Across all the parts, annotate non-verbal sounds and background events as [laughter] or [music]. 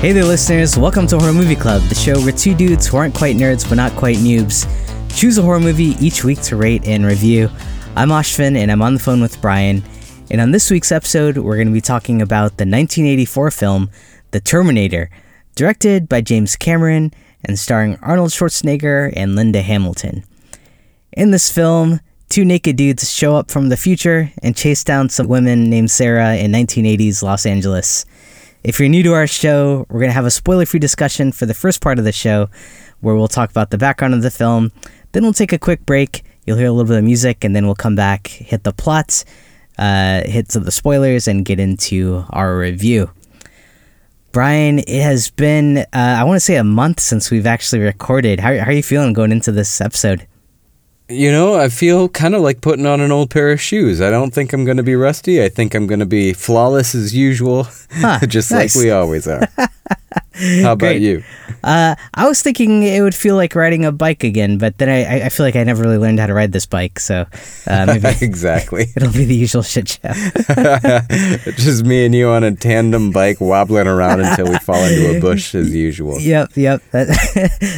Hey there, listeners. Welcome to Horror Movie Club, the show where two dudes who aren't quite nerds but not quite noobs choose a horror movie each week to rate and review. I'm Ashvin, and I'm on the phone with Brian. And on this week's episode, we're going to be talking about the 1984 film, The Terminator, directed by James Cameron and starring Arnold Schwarzenegger and Linda Hamilton. In this film, two naked dudes show up from the future and chase down some women named Sarah in 1980s Los Angeles. If you're new to our show, we're going to have a spoiler free discussion for the first part of the show where we'll talk about the background of the film. Then we'll take a quick break. You'll hear a little bit of music, and then we'll come back, hit the plots, uh, hit some of the spoilers, and get into our review. Brian, it has been, uh, I want to say, a month since we've actually recorded. How, how are you feeling going into this episode? You know, I feel kind of like putting on an old pair of shoes. I don't think I'm going to be rusty. I think I'm going to be flawless as usual, huh, [laughs] just nice. like we always are. [laughs] How about Great. you? Uh, I was thinking it would feel like riding a bike again, but then I, I feel like I never really learned how to ride this bike, so uh, [laughs] maybe exactly [laughs] it'll be the usual shit show. [laughs] Just me and you on a tandem bike wobbling around until we fall into a bush as usual. Yep, yep.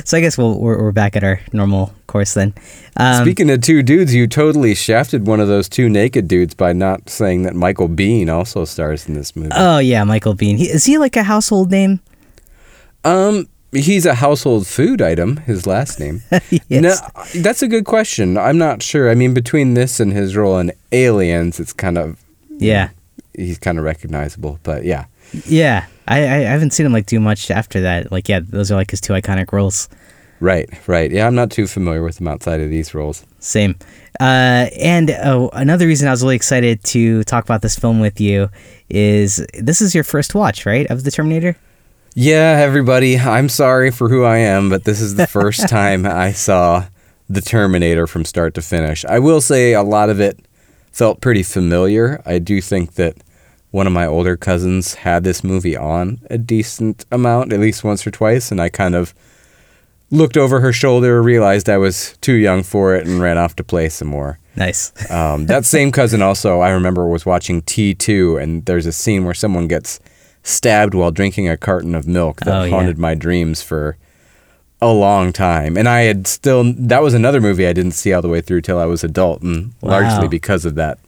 so I guess we'll, we're, we're back at our normal course then. Um, Speaking of two dudes, you totally shafted one of those two naked dudes by not saying that Michael Biehn also stars in this movie. Oh yeah, Michael Biehn. He, is he like a household name? Um, he's a household food item. His last name. [laughs] yes. No, that's a good question. I'm not sure. I mean, between this and his role in Aliens, it's kind of yeah. He's kind of recognizable, but yeah. Yeah, I, I haven't seen him like do much after that. Like, yeah, those are like his two iconic roles. Right, right. Yeah, I'm not too familiar with him outside of these roles. Same. Uh, and oh, another reason I was really excited to talk about this film with you is this is your first watch, right, of The Terminator? Yeah, everybody, I'm sorry for who I am, but this is the first [laughs] time I saw The Terminator from start to finish. I will say a lot of it felt pretty familiar. I do think that one of my older cousins had this movie on a decent amount, at least once or twice, and I kind of looked over her shoulder, realized I was too young for it, and ran off to play some more. Nice. um, that same cousin also, I remember, was watching T2, and there's a scene where someone gets stabbed while drinking a carton of milk that oh, haunted yeah. my dreams for a long time. And I had still that was another movie I didn't see all the way through till I was adult and wow. largely because of that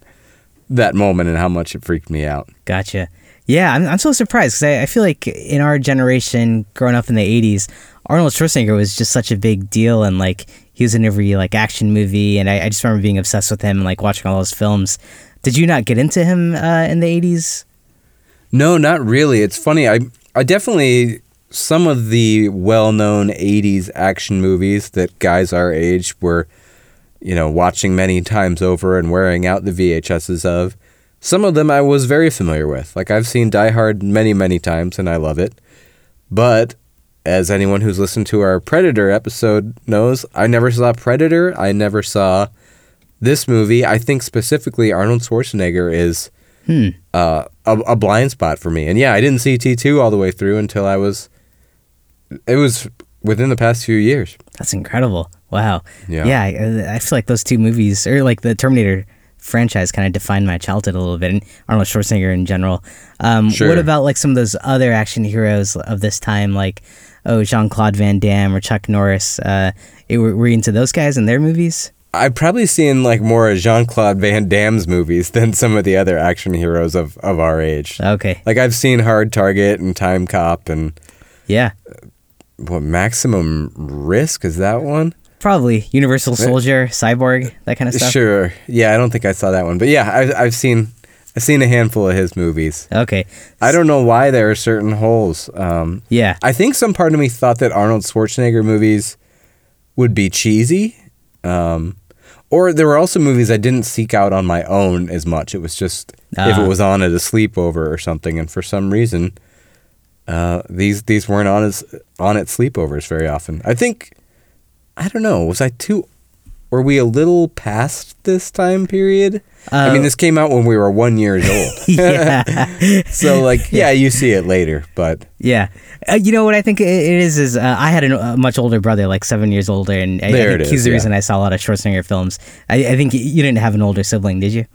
that moment and how much it freaked me out. Gotcha. Yeah, I'm, I'm so surprised because I, I feel like in our generation, growing up in the 80s, Arnold Schwarzenegger was just such a big deal and like he was in every like action movie and I, I just remember being obsessed with him and like watching all those films. Did you not get into him uh, in the 80s? No, not really. It's funny. I I definitely some of the well-known 80s action movies that guys our age were you know watching many times over and wearing out the VHSs of. Some of them I was very familiar with. Like I've seen Die Hard many, many times and I love it. But as anyone who's listened to our Predator episode knows, I never saw Predator. I never saw this movie. I think specifically Arnold Schwarzenegger is hmm. uh, a, a, blind spot for me. And yeah, I didn't see T2 all the way through until I was, it was within the past few years. That's incredible. Wow. Yeah. Yeah. I, I feel like those two movies, or like the Terminator franchise, kind of defined my childhood a little bit, and Arnold Schwarzenegger in general. Um, sure. What about like some of those other action heroes of this time, like oh Jean Claude Van Damme or Chuck Norris? Uh, were, were you into those guys and their movies? I've probably seen like more Jean Claude Van Damme's movies [laughs] than some of the other action heroes of, of our age. Okay. Like I've seen Hard Target and Time Cop and yeah. What Maximum Risk is that one? Probably Universal Soldier, Cyborg, that kind of stuff. Sure. Yeah, I don't think I saw that one, but yeah, I've I've seen I've seen a handful of his movies. Okay. I don't know why there are certain holes. Um, yeah. I think some part of me thought that Arnold Schwarzenegger movies would be cheesy. Um, or there were also movies I didn't seek out on my own as much. It was just uh. if it ah. was on at a sleepover or something, and for some reason, uh, these these weren't on as on at sleepovers very often. I think I don't know. Was I too? Were we a little past this time period? Uh, I mean, uh, this came out when we were one years old. [laughs] yeah. [laughs] so, like, yeah, you see it later, but yeah, uh, you know what I think it is is uh, I had a, much older brother, like seven years older, and I, there I think he's the yeah. reason I saw a lot of Schwarzenegger films. I, I, think you didn't have an older sibling, did you?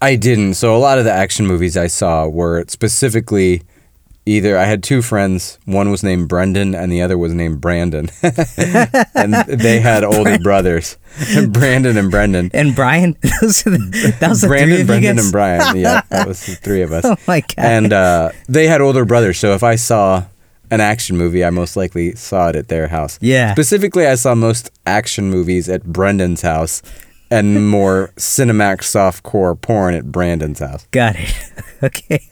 I didn't. So a lot of the action movies I saw were specifically either I had two friends. One was named Brendan, and the other was named Brandon, [laughs] and they had older brothers, [laughs] Brandon and Brendan. And Brian, [laughs] those are the, that was the Brandon, three of Brendan, and Brian. Yeah, that was the three of us. Oh my god! and uh, they had older brothers. So if I saw an action movie, I most likely saw it at their house. Yeah. Specifically, I saw most action movies at Brendan's house, and more Cinemax softcore porn at Brandon's house. Got it. [laughs] okay.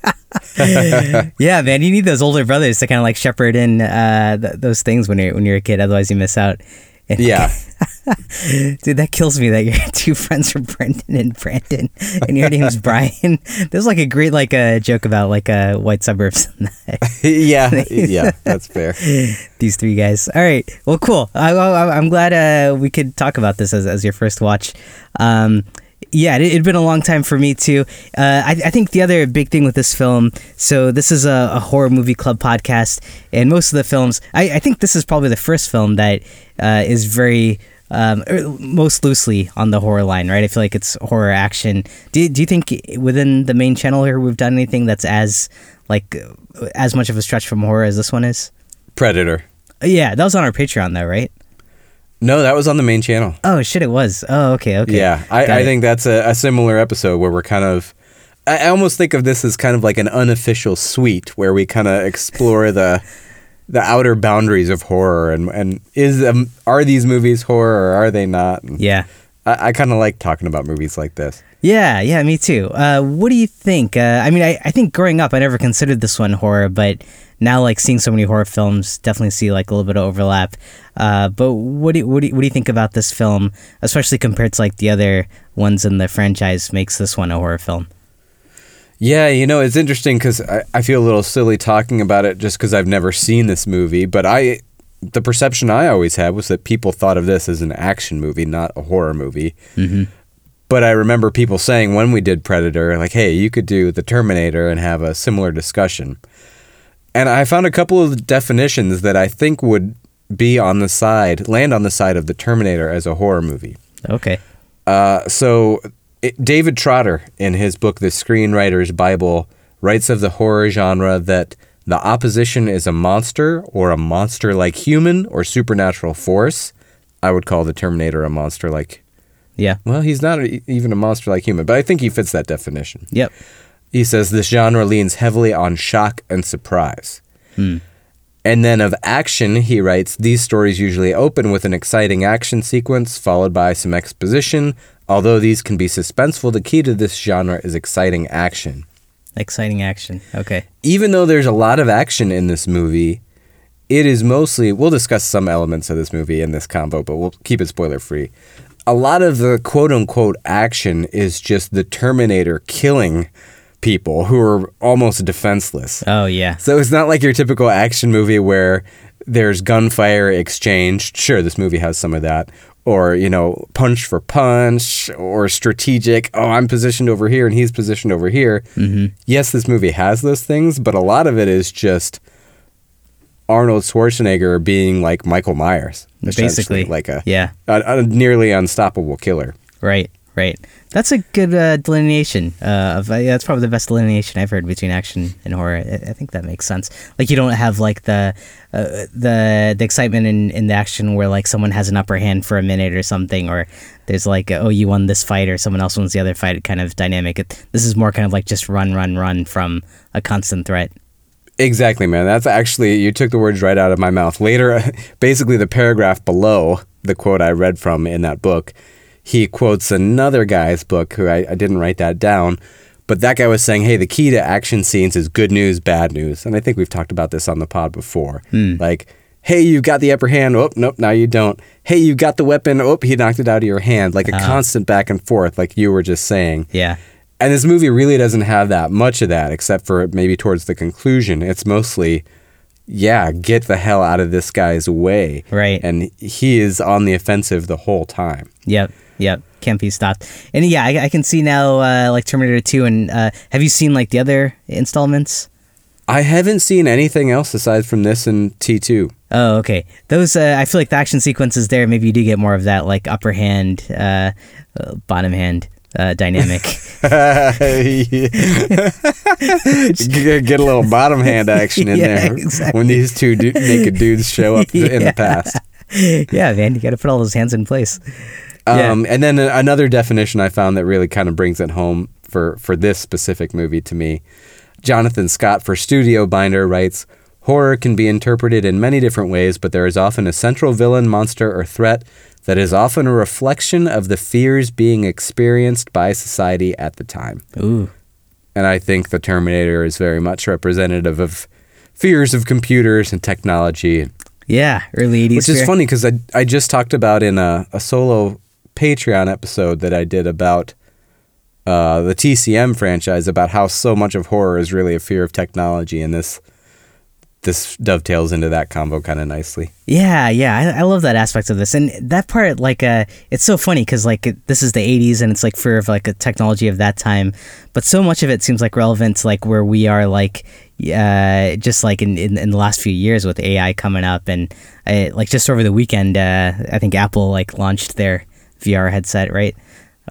[laughs] yeah, man, you need those older brothers to kind of like shepherd in uh, th- those things when you're when you're a kid. Otherwise, you miss out. And- Yeah. [laughs] dude, that kills me that your [laughs] two friends are Brendan and Brandon, and your name's Brian. [laughs] There's like a great like a uh, joke about like uh, white suburbs. yeah. Yeah. That's fair. These three guys. All right. Well, cool. I, I, I'm glad uh, we could talk about this as, as your first watch. Um, yeah, it had been a long time for me too. Uh, I, I think the other big thing with this film, so this is a, a horror movie club podcast, and most of the films, I, I think this is probably the first film that uh, is very um, er, most loosely on the horror line, right? I feel like it's horror action. Do, do you think within the main channel here we've done anything that's as like as much of a stretch from horror as this one is? Predator. Yeah, that was on our Patreon though, right? No, that was on the main channel. Oh shit, it was. Oh, okay, okay. Yeah, I, I think that's a, a similar episode where we're kind of. I almost think of this as kind of like an unofficial suite where we kind of explore the the outer boundaries of horror and and is um, are these movies horror or are they not? And Yeah. I, I kind of like talking about movies like this. Yeah, yeah, me too. Uh, what do you think? Uh, I mean, I, I think growing up, I never considered this one horror, but now, like seeing so many horror films, definitely see like a little bit of overlap. Uh, but what do you, what do you, what do you think about this film, especially compared to like the other ones in the franchise? Makes this one a horror film? Yeah, you know, it's interesting because I, I feel a little silly talking about it just because I've never seen this movie. But I, the perception I always had was that people thought of this as an action movie, not a horror movie. Mm-hmm. But I remember people saying when we did Predator, like, hey, you could do the Terminator and have a similar discussion. And I found a couple of definitions that I think would be on the side, land on the side of the Terminator as a horror movie. Okay. Uh, so it, David Trottier, in his book *The Screenwriter's Bible*, writes of the horror genre that the opposition is a monster or a monster-like human or supernatural force. I would call the Terminator a monster-like. Yeah. Well, he's not e- even a monster-like human, but I think he fits that definition. Yep. He says this genre leans heavily on shock and surprise. Hmm. And then of action, he writes these stories usually open with an exciting action sequence followed by some exposition. Although these can be suspenseful, the key to this genre is exciting action. Exciting action. Okay. Even though there's a lot of action in this movie, it is mostly, we'll discuss some elements of this movie in this combo, but we'll keep it spoiler free. A lot of the quote unquote action is just the Terminator killing people who are almost defenseless. Oh yeah. So it's not like your typical action movie where there's gunfire exchanged. Sure, this movie has some of that. Or, you know, punch for punch or strategic. Oh, I'm positioned over here and he's positioned over here. Mm-hmm. Yes, this movie has those things, but a lot of it is just Arnold Schwarzenegger being like Michael Myers. Basically. Like a, Yeah. a, a nearly unstoppable killer. Right, right. That's a good uh, delineation. Uh, of uh, that's probably the best delineation I've heard between action and horror. I, I think that makes sense. Like you don't have like the uh, the the excitement in, in the action where like someone has an upper hand for a minute or something, or there's like oh you won this fight or someone else wins the other fight kind of dynamic. It, this is more kind of like just run, run, run from a constant threat. Exactly, man. That's actually, you took the words right out of my mouth. Later, [laughs] basically, the paragraph below the quote I read from in that book, he quotes another guy's book who I, I didn't write that down. But that guy was saying, hey, the key to action scenes is good news, bad news. And I think we've talked about this on the pod before. Hmm. Like, hey, you've got the upper hand. Oh, nope, now you don't. Hey, you've got the weapon. Oh, he knocked it out of your hand. Like a uh-huh. constant back and forth, like you were just saying. Yeah, And this movie really doesn't have that much of that, except for maybe towards the conclusion. It's mostly, yeah, get the hell out of this guy's way. Right. And he is on the offensive the whole time. yep, yep. Can't be stopped. And yeah, I, I can see now uh, like Terminator Two. And uh, have you seen like the other installments? I haven't seen anything else aside from this and T2. Oh, okay. Those uh, I feel like the action sequences there. Maybe you do get more of that, like upper hand, uh, uh, bottom hand uh, dynamic. [laughs] [laughs] Get a little bottom hand action in yeah, there exactly. when these two du- naked dudes show up [laughs] yeah. in the past. Yeah, man, you got to put all those hands in place. Um, yeah. And then another definition I found that really kind of brings it home for, for this specific movie to me. Jonathan Scott for Studio Binder writes Horror can be interpreted in many different ways, but there is often a central villain, monster, or threat that is often a reflection of the fears being experienced by society at the time. Ooh. And I think the Terminator is very much representative of fears of computers and technology. Yeah, early 80s. Which is fear. funny because I, I just talked about in a, a solo Patreon episode that I did about uh, the TCM franchise about how so much of horror is really a fear of technology, and this this dovetails into that combo kind of nicely. Yeah, yeah, I, I, love that aspect of this, and that part, like, uh, it's so funny because like this is the '80s, and it's like fear of like a technology of that time, but so much of it seems like relevant to like where we are, like, uh, just like in, in, in the last few years with AI coming up, and uh, like just over the weekend, uh, I think Apple like launched their VR headset, right,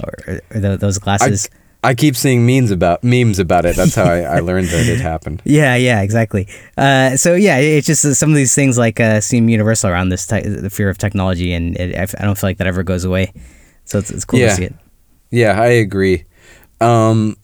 or, or those glasses. I, I keep seeing memes about memes about it. That's how I, I learned that it happened. [laughs] Yeah, yeah, exactly. Uh, so yeah, it's just uh, some of these things like uh, seem universal around this te- the fear of technology, and it, I don't feel like that ever goes away. So it's, it's cool yeah. to see it. Yeah, I agree. Um,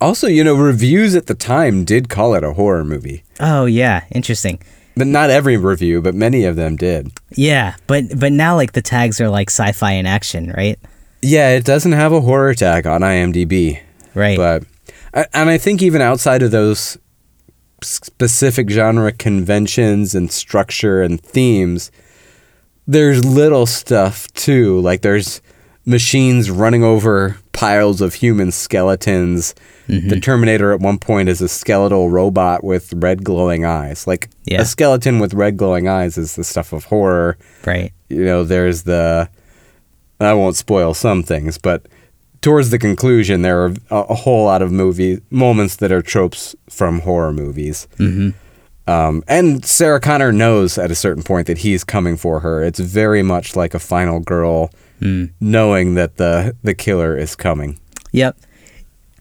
also, you know, reviews at the time did call it a horror movie. Oh yeah, interesting. But not every review, but many of them did. Yeah, but but now like the tags are like sci-fi in action, right? Yeah, it doesn't have a horror tag on IMDb. Right. But and I think even outside of those specific genre conventions and structure and themes, there's little stuff too. Like there's machines running over piles of human skeletons. Mm-hmm. The Terminator at one point is a skeletal robot with red glowing eyes. Like yeah. a skeleton with red glowing eyes is the stuff of horror. Right. You know, there's the I won't spoil some things, but towards the conclusion, there are a, a whole lot of movie moments that are tropes from horror movies. Mm-hmm. Um, and Sarah Connor knows at a certain point that he's coming for her. It's very much like a final girl mm. knowing that the the killer is coming. Yep.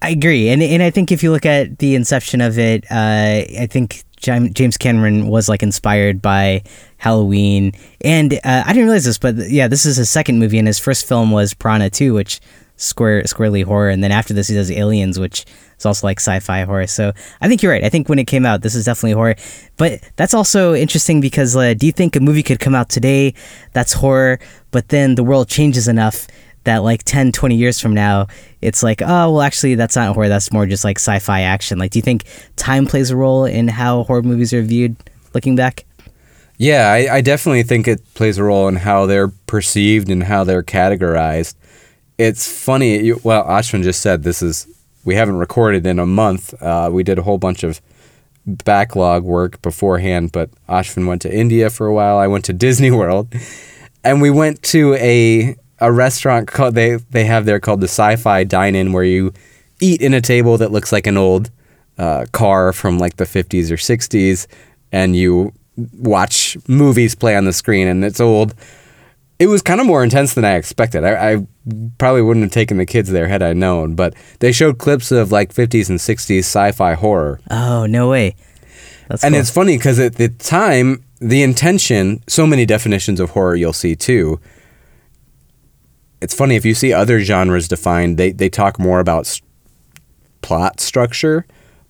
I agree, and and I think if you look at the inception of it, uh, I think James Cameron was like inspired by Halloween, and uh, I didn't realize this, but yeah, this is his second movie, and his first film was Piranha 2, which square squarely horror, and then after this he does Aliens, which is also like sci-fi horror. So I think you're right. I think when it came out, this is definitely horror, but that's also interesting because uh, do you think a movie could come out today that's horror, but then the world changes enough that like 10 20 years from now it's like oh well actually that's not horror that's more just like sci-fi action. Like do you think time plays a role in how horror movies are viewed looking back? Yeah i, I definitely think it plays a role in how they're perceived and how they're categorized. It's funny you, well ashwin just said this is we haven't recorded in a month. Uh, we did a whole bunch of backlog work beforehand but ashwin went to india for a while i went to [laughs] disney world and we went to a a restaurant called they they have there called the Sci-Fi Dine-In where you eat in a table that looks like an old uh, car from like the 50s or 60s, and you watch movies play on the screen, and it's old. It was kind of more intense than I expected. I, I probably wouldn't have taken the kids there had I known, but they showed clips of like 50s and 60s sci-fi horror. Oh no way! That's and cool. it's funny because at the time, the intention, so many definitions of horror you'll see too it's funny if you see other genres defined, they they talk more about st- plot structure,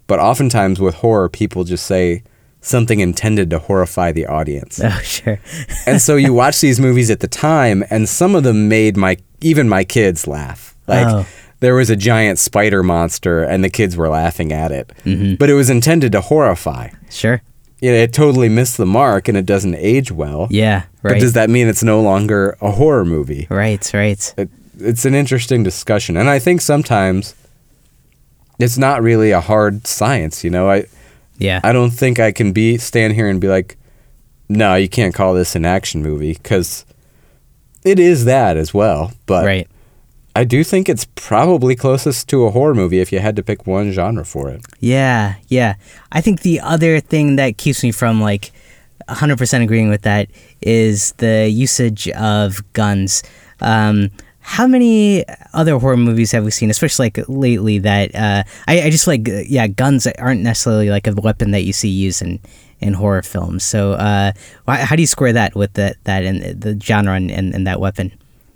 but oftentimes with horror, people just say something intended to horrify the audience. [laughs] Oh, sure. and so you [laughs] watch these movies at the time, and some of them made my even my kids laugh. Like oh. there was a giant spider monster, and the kids were laughing at it, mm-hmm. but it was intended to horrify. Sure you know, it totally missed the mark and it doesn't age well. Yeah, right. But does that mean it's no longer a horror movie? Right, right. It, it's an interesting discussion, and I think sometimes it's not really a hard science. You know, I yeah, I don't think I can be stand here and be like, no, you can't call this an action movie because it is that as well. But right. I do think it's probably closest to a horror movie if you had to pick one genre for it. Yeah, yeah. I think the other thing that keeps me from like 100% agreeing with that is the usage of guns. Um, how many other horror movies have we seen, especially like lately? That uh, I, I just like, yeah, guns aren't necessarily like a weapon that you see used in, in horror films. So, uh, how do you square that with the, that and the genre and, and, and that weapon?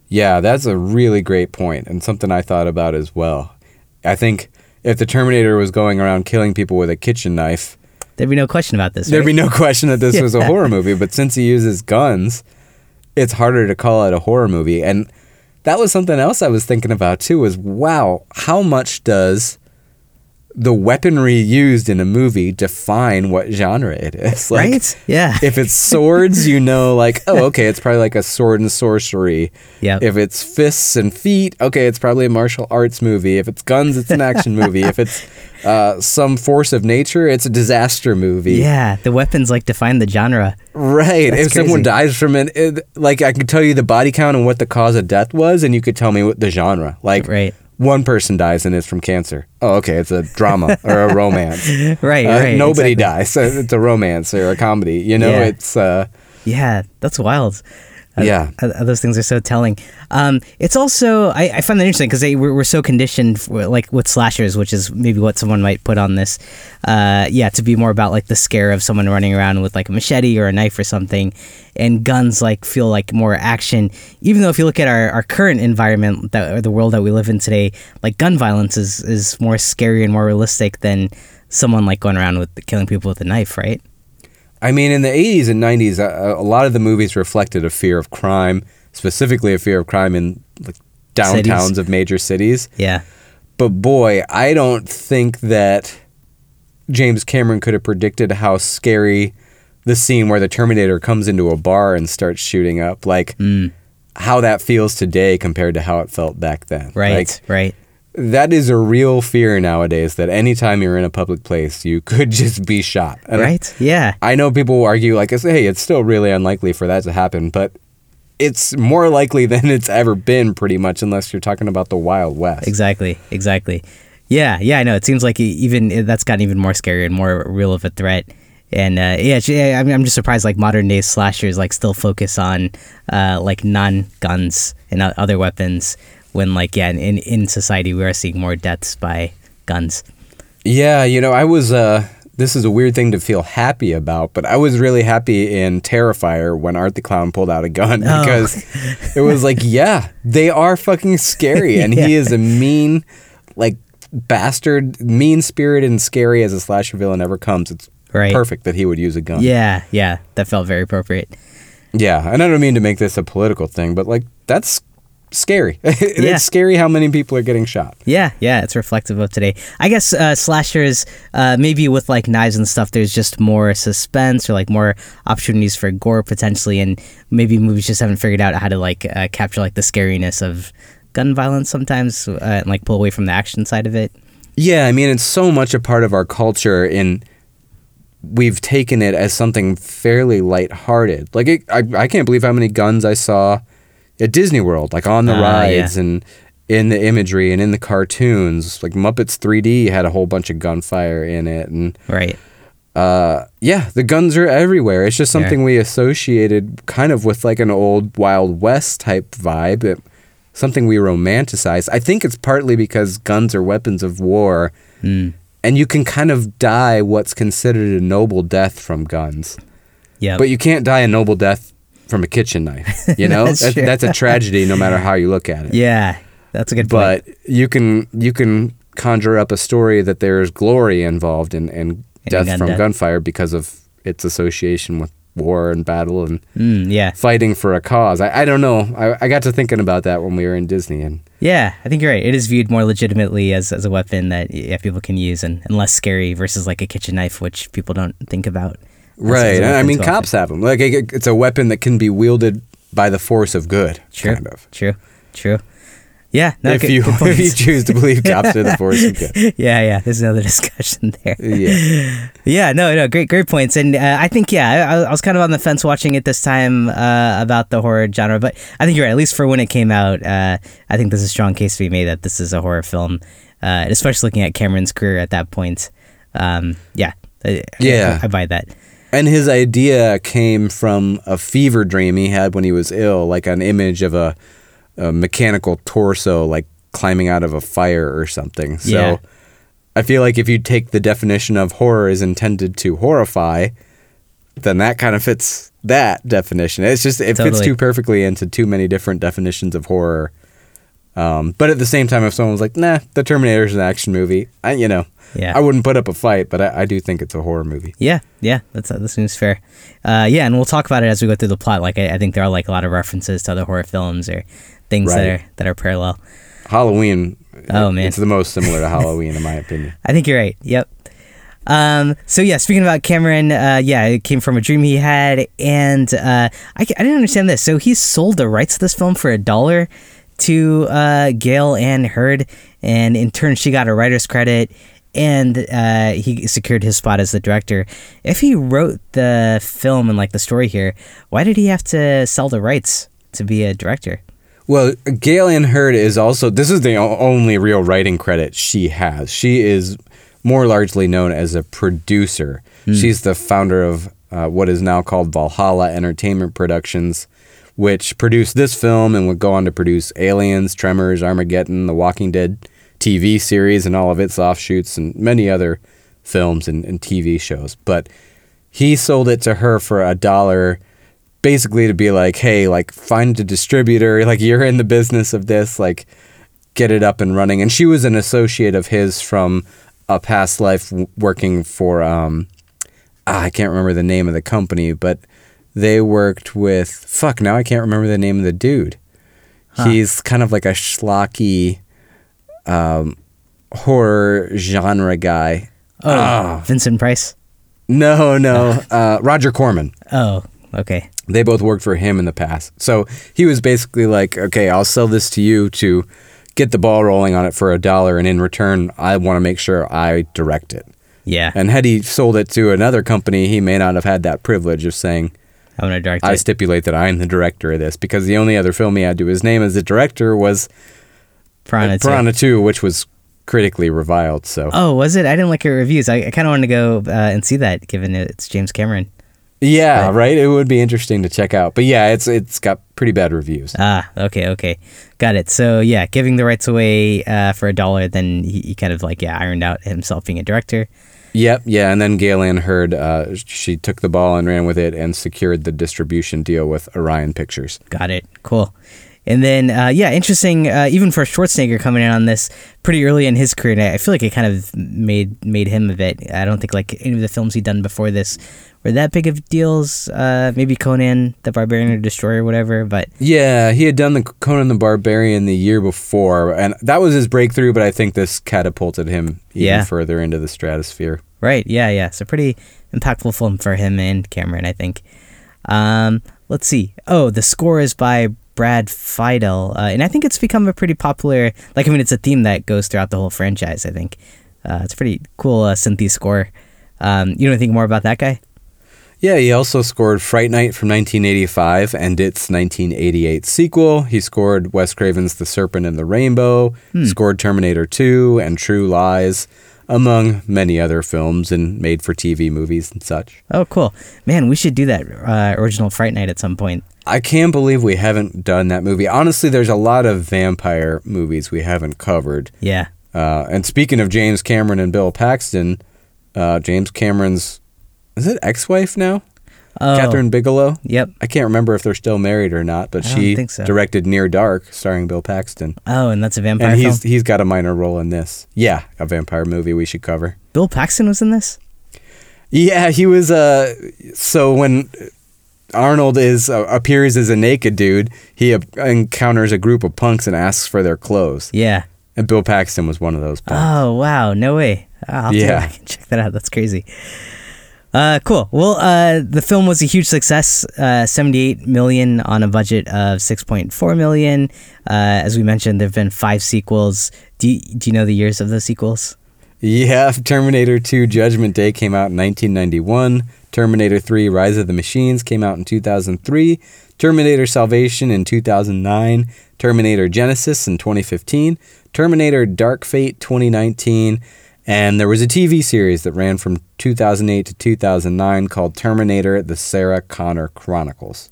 Yeah, that's a really great point and something I thought about as well. I think if the Terminator was going around killing people with a kitchen knife, there'd be no question about this. There'd be no question that this yeah. [laughs] was a horror movie. But since he uses guns, it's harder to call it a horror movie. And that was something else I was thinking about too. Was wow, how much does the weaponry used in a movie define what genre it is. [laughs] Like, right? Yeah. if it's swords, you know, like, oh, okay, it's probably like a sword and sorcery. Yeah. If it's fists and feet, okay, it's probably a martial arts movie. If it's guns, it's an action movie. If it's uh, some force of nature, it's a disaster movie. Yeah, the weapons like define the genre. Right. That's if crazy. someone dies from it, it, like I could tell you the body count and what the cause of death was, and you could tell me what the genre. Like, right one person dies and it's from cancer. Oh, okay, it's a drama or a [laughs] romance. right, uh, right. Nobody exactly. dies. [laughs] It's a romance or a comedy. You know, yeah. it's. Uh, yeah, that's wild. Yeah, uh, those things are so telling. Um, it's also I, I find that interesting because we're, we're so conditioned, for, like with slashers, which is maybe what someone might put on this. Uh, yeah, to be more about like the scare of someone running around with like a machete or a knife or something, and guns like feel like more action. Even though if you look at our, our current environment, that or the world that we live in today, like gun violence is is more scary and more realistic than someone like going around with killing people with a knife, right? I mean, in the 80s and 90s, a, a, lot of the movies reflected a fear of crime, specifically a fear of crime in like downtowns cities. of major cities. Yeah. But boy, I don't think that James Cameron could have predicted how scary the scene where the Terminator comes into a bar and starts shooting up, like mm. how that feels today compared to how it felt back then. Right, like, right that is a real fear nowadays that anytime you're in a public place, you [laughs] could just be shot. And right? Yeah. I know people will argue, like, hey, it's still really unlikely for that to happen, but it's more likely [laughs] than it's ever been, pretty much, unless you're talking about the Wild West. Exactly. Exactly. Yeah. Yeah. I know. It seems like even that's gotten even more scary and more real of a threat. And uh, yeah, I'm just surprised like modern day slashers like still focus on uh, like non guns and other weapons when like yeah in in society we are seeing more deaths by guns yeah you know i was uh this is a weird thing to feel happy about, but I was really happy in Terrifier when Art the Clown pulled out a gun oh. because it was like, [laughs] yeah, they are fucking scary, and yeah. he is a mean, like bastard, mean spirited and scary as a slasher villain ever comes. It's right. perfect that he would use a gun. Yeah, yeah, that felt very appropriate. Yeah, and I don't mean to make this a political thing, but like that's scary. [laughs] it's yeah. scary how many people are getting shot. Yeah, yeah, it's reflective of today. I guess uh, slashers, uh, maybe with like knives and stuff, there's just more suspense or like more opportunities for gore potentially, and maybe movies just haven't figured out how to like uh, capture like the scariness of gun violence sometimes, uh, and like pull away from the action side of it. Yeah, I mean, it's so much a part of our culture in we've taken it as something fairly lighthearted. Like it, I, I can't believe how many guns I saw at Disney World, like on the uh, rides yeah. and in the imagery and in the cartoons. Like Muppets 3D had a whole bunch of gunfire in it, and right. Uh, yeah, the guns are everywhere. It's just something yeah. we associated kind of with like an old Wild West type vibe. It, something we romanticize. I think it's partly because guns are weapons of war, mm. and you can kind of die what's considered a noble death from guns. Yeah, but you can't die a noble death from a kitchen knife. [laughs] You know, that's, that's, that's, a tragedy no matter how you look at it. Yeah, that's a good point. But you can you can conjure up a story that there's glory involved in, in death gun from death. gunfire because of its association with war and battle and mm, yeah. fighting for a cause. I, I don't know. I, I got to thinking about that when we were in Disney and yeah, I think you're right. It is viewed more legitimately as, as a weapon that yeah, people can use and, and less scary versus like a kitchen knife, which people don't think about. Right. I mean, cops have them. Like it's a weapon that can be wielded by the force of good. True. Kind of. True. True. Yeah. No, if good, you good [laughs] if you choose to believe [laughs] cops are the force of good. Yeah. Yeah. There's another [laughs] discussion there. Yeah. Yeah. No. No. Great. Great points. And uh, I think yeah, I, I, was kind of on the fence watching it this time uh, about the horror genre, but I think you're right. At least for when it came out, uh, I think there's a strong case to be made that this is a horror film, uh, especially looking at Cameron's career at that point. Um, yeah. Yeah. I, I buy that. And his idea came from a fever dream he had when he was ill, like an image of a a mechanical torso like climbing out of a fire or something. So Yeah. I feel like if you take the definition of horror is intended to horrify, then that kind of fits that definition. It's just it fits too perfectly into too many different definitions of horror. Um, but at the same time, if someone was like, "Nah, The Terminator is an action movie," I, you know, Yeah. I wouldn't put up a fight. But I, I do think it's a horror movie. Yeah, yeah, that's that seems fair. Uh, yeah, and we'll talk about it as we go through the plot. Like, I, I think there are like a lot of references to other horror films or things that are that are parallel. Halloween. Oh, man. it's the most similar to Halloween in my opinion. [laughs] I think you're right. Yep. Um, so yeah, speaking about Cameron, uh, yeah, it came from a dream he had, and uh, I, I didn't understand this. So he sold the rights to this film for a dollar to uh, Gale Anne Hurd, and in turn, she got a writer's credit, and uh, he secured his spot as the director. If he wrote the film and like the story here, why did he have to sell the rights to be a director? Well, Gale Anne Hurd is also this is the only real writing credit she has. She is more largely known as a producer. She's the founder of uh, what is now called Valhalla Entertainment Productions, which produced this film and would go on to produce Aliens, Tremors, Armageddon, The Walking Dead TV series, and all of its offshoots, and many other films and, and TV shows. But he sold it to her for a dollar basically to be like hey like find a distributor. [laughs] Like you're in the business of this. Like get it up and running. And she was an associate of his from a past life working for um ah, i can't remember the name of the company but they worked with fuck now i can't remember the name of the dude he's kind of like a schlocky um horror genre guy Oh, Vincent Price. no no [laughs] uh roger corman Oh, okay. they both worked for him in the past. So he was basically like, okay, I'll sell this to you to get the ball rolling on it for a dollar, and in return, I want to make sure I direct it. Yeah, And had he sold it to another company, he may not have had that privilege of saying, I'm gonna direct I it. stipulate that I'm the director of this, because the only other film he had to his name as a director was Piranha 2. Piranha 2, which was critically reviled. So Oh, was it? I didn't look at reviews. I, I kind of wanted to go uh, and see that, given it's James Cameron. yeah, right. It would be interesting to check out. But yeah, it's it's got pretty bad reviews. Ah, okay, okay, got it. So yeah, giving the rights away uh, for a dollar, then he, he kind of like yeah ironed out himself being a director. Yep, yeah, and then Gale Hurd uh, she took the ball and ran with it and secured the distribution deal with Orion Pictures. Got it. Cool. And then, uh, yeah, interesting. Uh, even for Schwarzenegger coming in on this pretty early in his career, and I feel like it kind of made made him a bit. I don't think like any of the films he'd done before this were that big of deals. Uh, maybe Conan the Barbarian or Destroyer, or whatever. But Yeah, he had done the Conan the Barbarian the year before, and that was his breakthrough. But I think this catapulted him even Yeah. further into the stratosphere. Right, yeah, yeah. So pretty impactful film for him and Cameron, I think. Um, let's see. Oh, the score is by Brad Fiedel, uh, and I think it's become a pretty popular. Like, I mean, it's a theme that goes throughout the whole franchise. I think uh, it's a pretty cool uh, synthy score. Um, you know anything more about that guy? Yeah, he also scored Fright Night from 1985 and its 1988 sequel. He scored Wes Craven's The Serpent and the Rainbow, scored Terminator 2 and True Lies, among many other films and made for TV movies and such. Oh, cool, man. We should do that uh, original Fright Night at some point. I can't believe we haven't done that movie. Honestly, there's a lot of vampire movies we haven't covered. Yeah. Uh, and speaking of James Cameron and Bill Paxton, uh, James Cameron's is it ex-wife now? Oh, Kathryn Bigelow. Yep. I can't remember if they're still married or not, but I she think so. directed Near Dark, starring Bill Paxton, Oh, and that's a vampire and film. he's he's got a minor role in this. Yeah, a vampire movie we should cover. Bill Paxton was in this. Yeah, he was. Uh, so when Arnold is uh, appears as a naked dude, he uh, encounters a group of punks and asks for their clothes. Yeah. And Bill Paxton was one of those punks. Oh wow, no way. I'll have to Yeah. [laughs] check that out. That's crazy. Uh, cool. Well, uh, the film was a huge success. Uh, 78 million on a budget of 6.4 million. Uh, as we mentioned, there have been five sequels. Do you, do you know the years of the sequels? Yeah, [laughs] Terminator 2 Judgment Day came out in 1991. Terminator 3 Rise of the Machines came out in 2003. Terminator Salvation in 2009. Terminator Genisys in 2015. Terminator Dark Fate 2019. And there was a TV series that ran from 2008 to 2009 called Terminator The Sarah Connor Chronicles.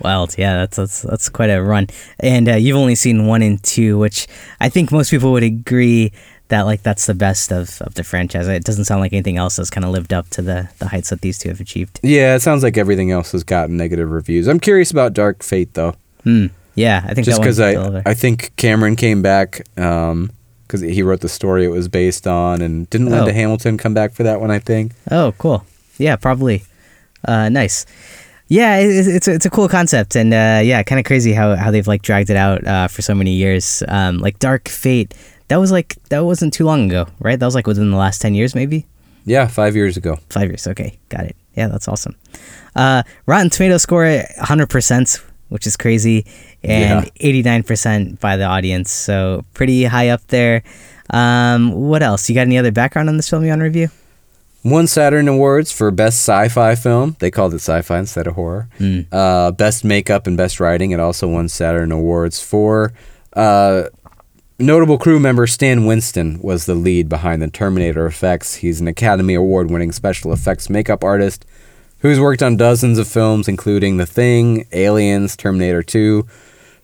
Wild, yeah, that's that's that's quite a run. And uh, you've only seen one and two, which I think most people would agree that like that's the best of, of the franchise. It doesn't sound like anything else has kind of lived up to the the heights that these two have achieved. Yeah, it sounds like everything else has gotten negative reviews. I'm curious about Dark Fate though. Hmm. Yeah, I think just because I. I think Cameron came back because he wrote the story it was based on, and didn't Linda Oh. Hamilton come back for that one? I think. Oh, cool. Yeah, probably. Uh, nice. Yeah, it's- it's a, it's a cool concept, and uh, yeah, kind of crazy how, how they've like dragged it out uh, for so many years. Um, like Dark Fate, that was like that wasn't too long ago, right? That was like within the last ten years, maybe Yeah, five years ago. five years. Okay, got it. Yeah, that's awesome. Uh, Rotten Tomato score hundred percent, which is crazy, and Yeah. eighty nine percent by the audience, so pretty high up there. Um, what else? You got any other background on this film you want to review? Won Saturn Awards for Best Sci-Fi Film. They called it sci-fi instead of horror. Mm. Uh, best Makeup and Best Writing. It also won Saturn Awards for uh, notable crew member Stan Winston was the lead behind the Terminator effects. He's an Academy Award-winning special effects makeup artist who's worked on dozens of films, including The Thing, Aliens, Terminator 2,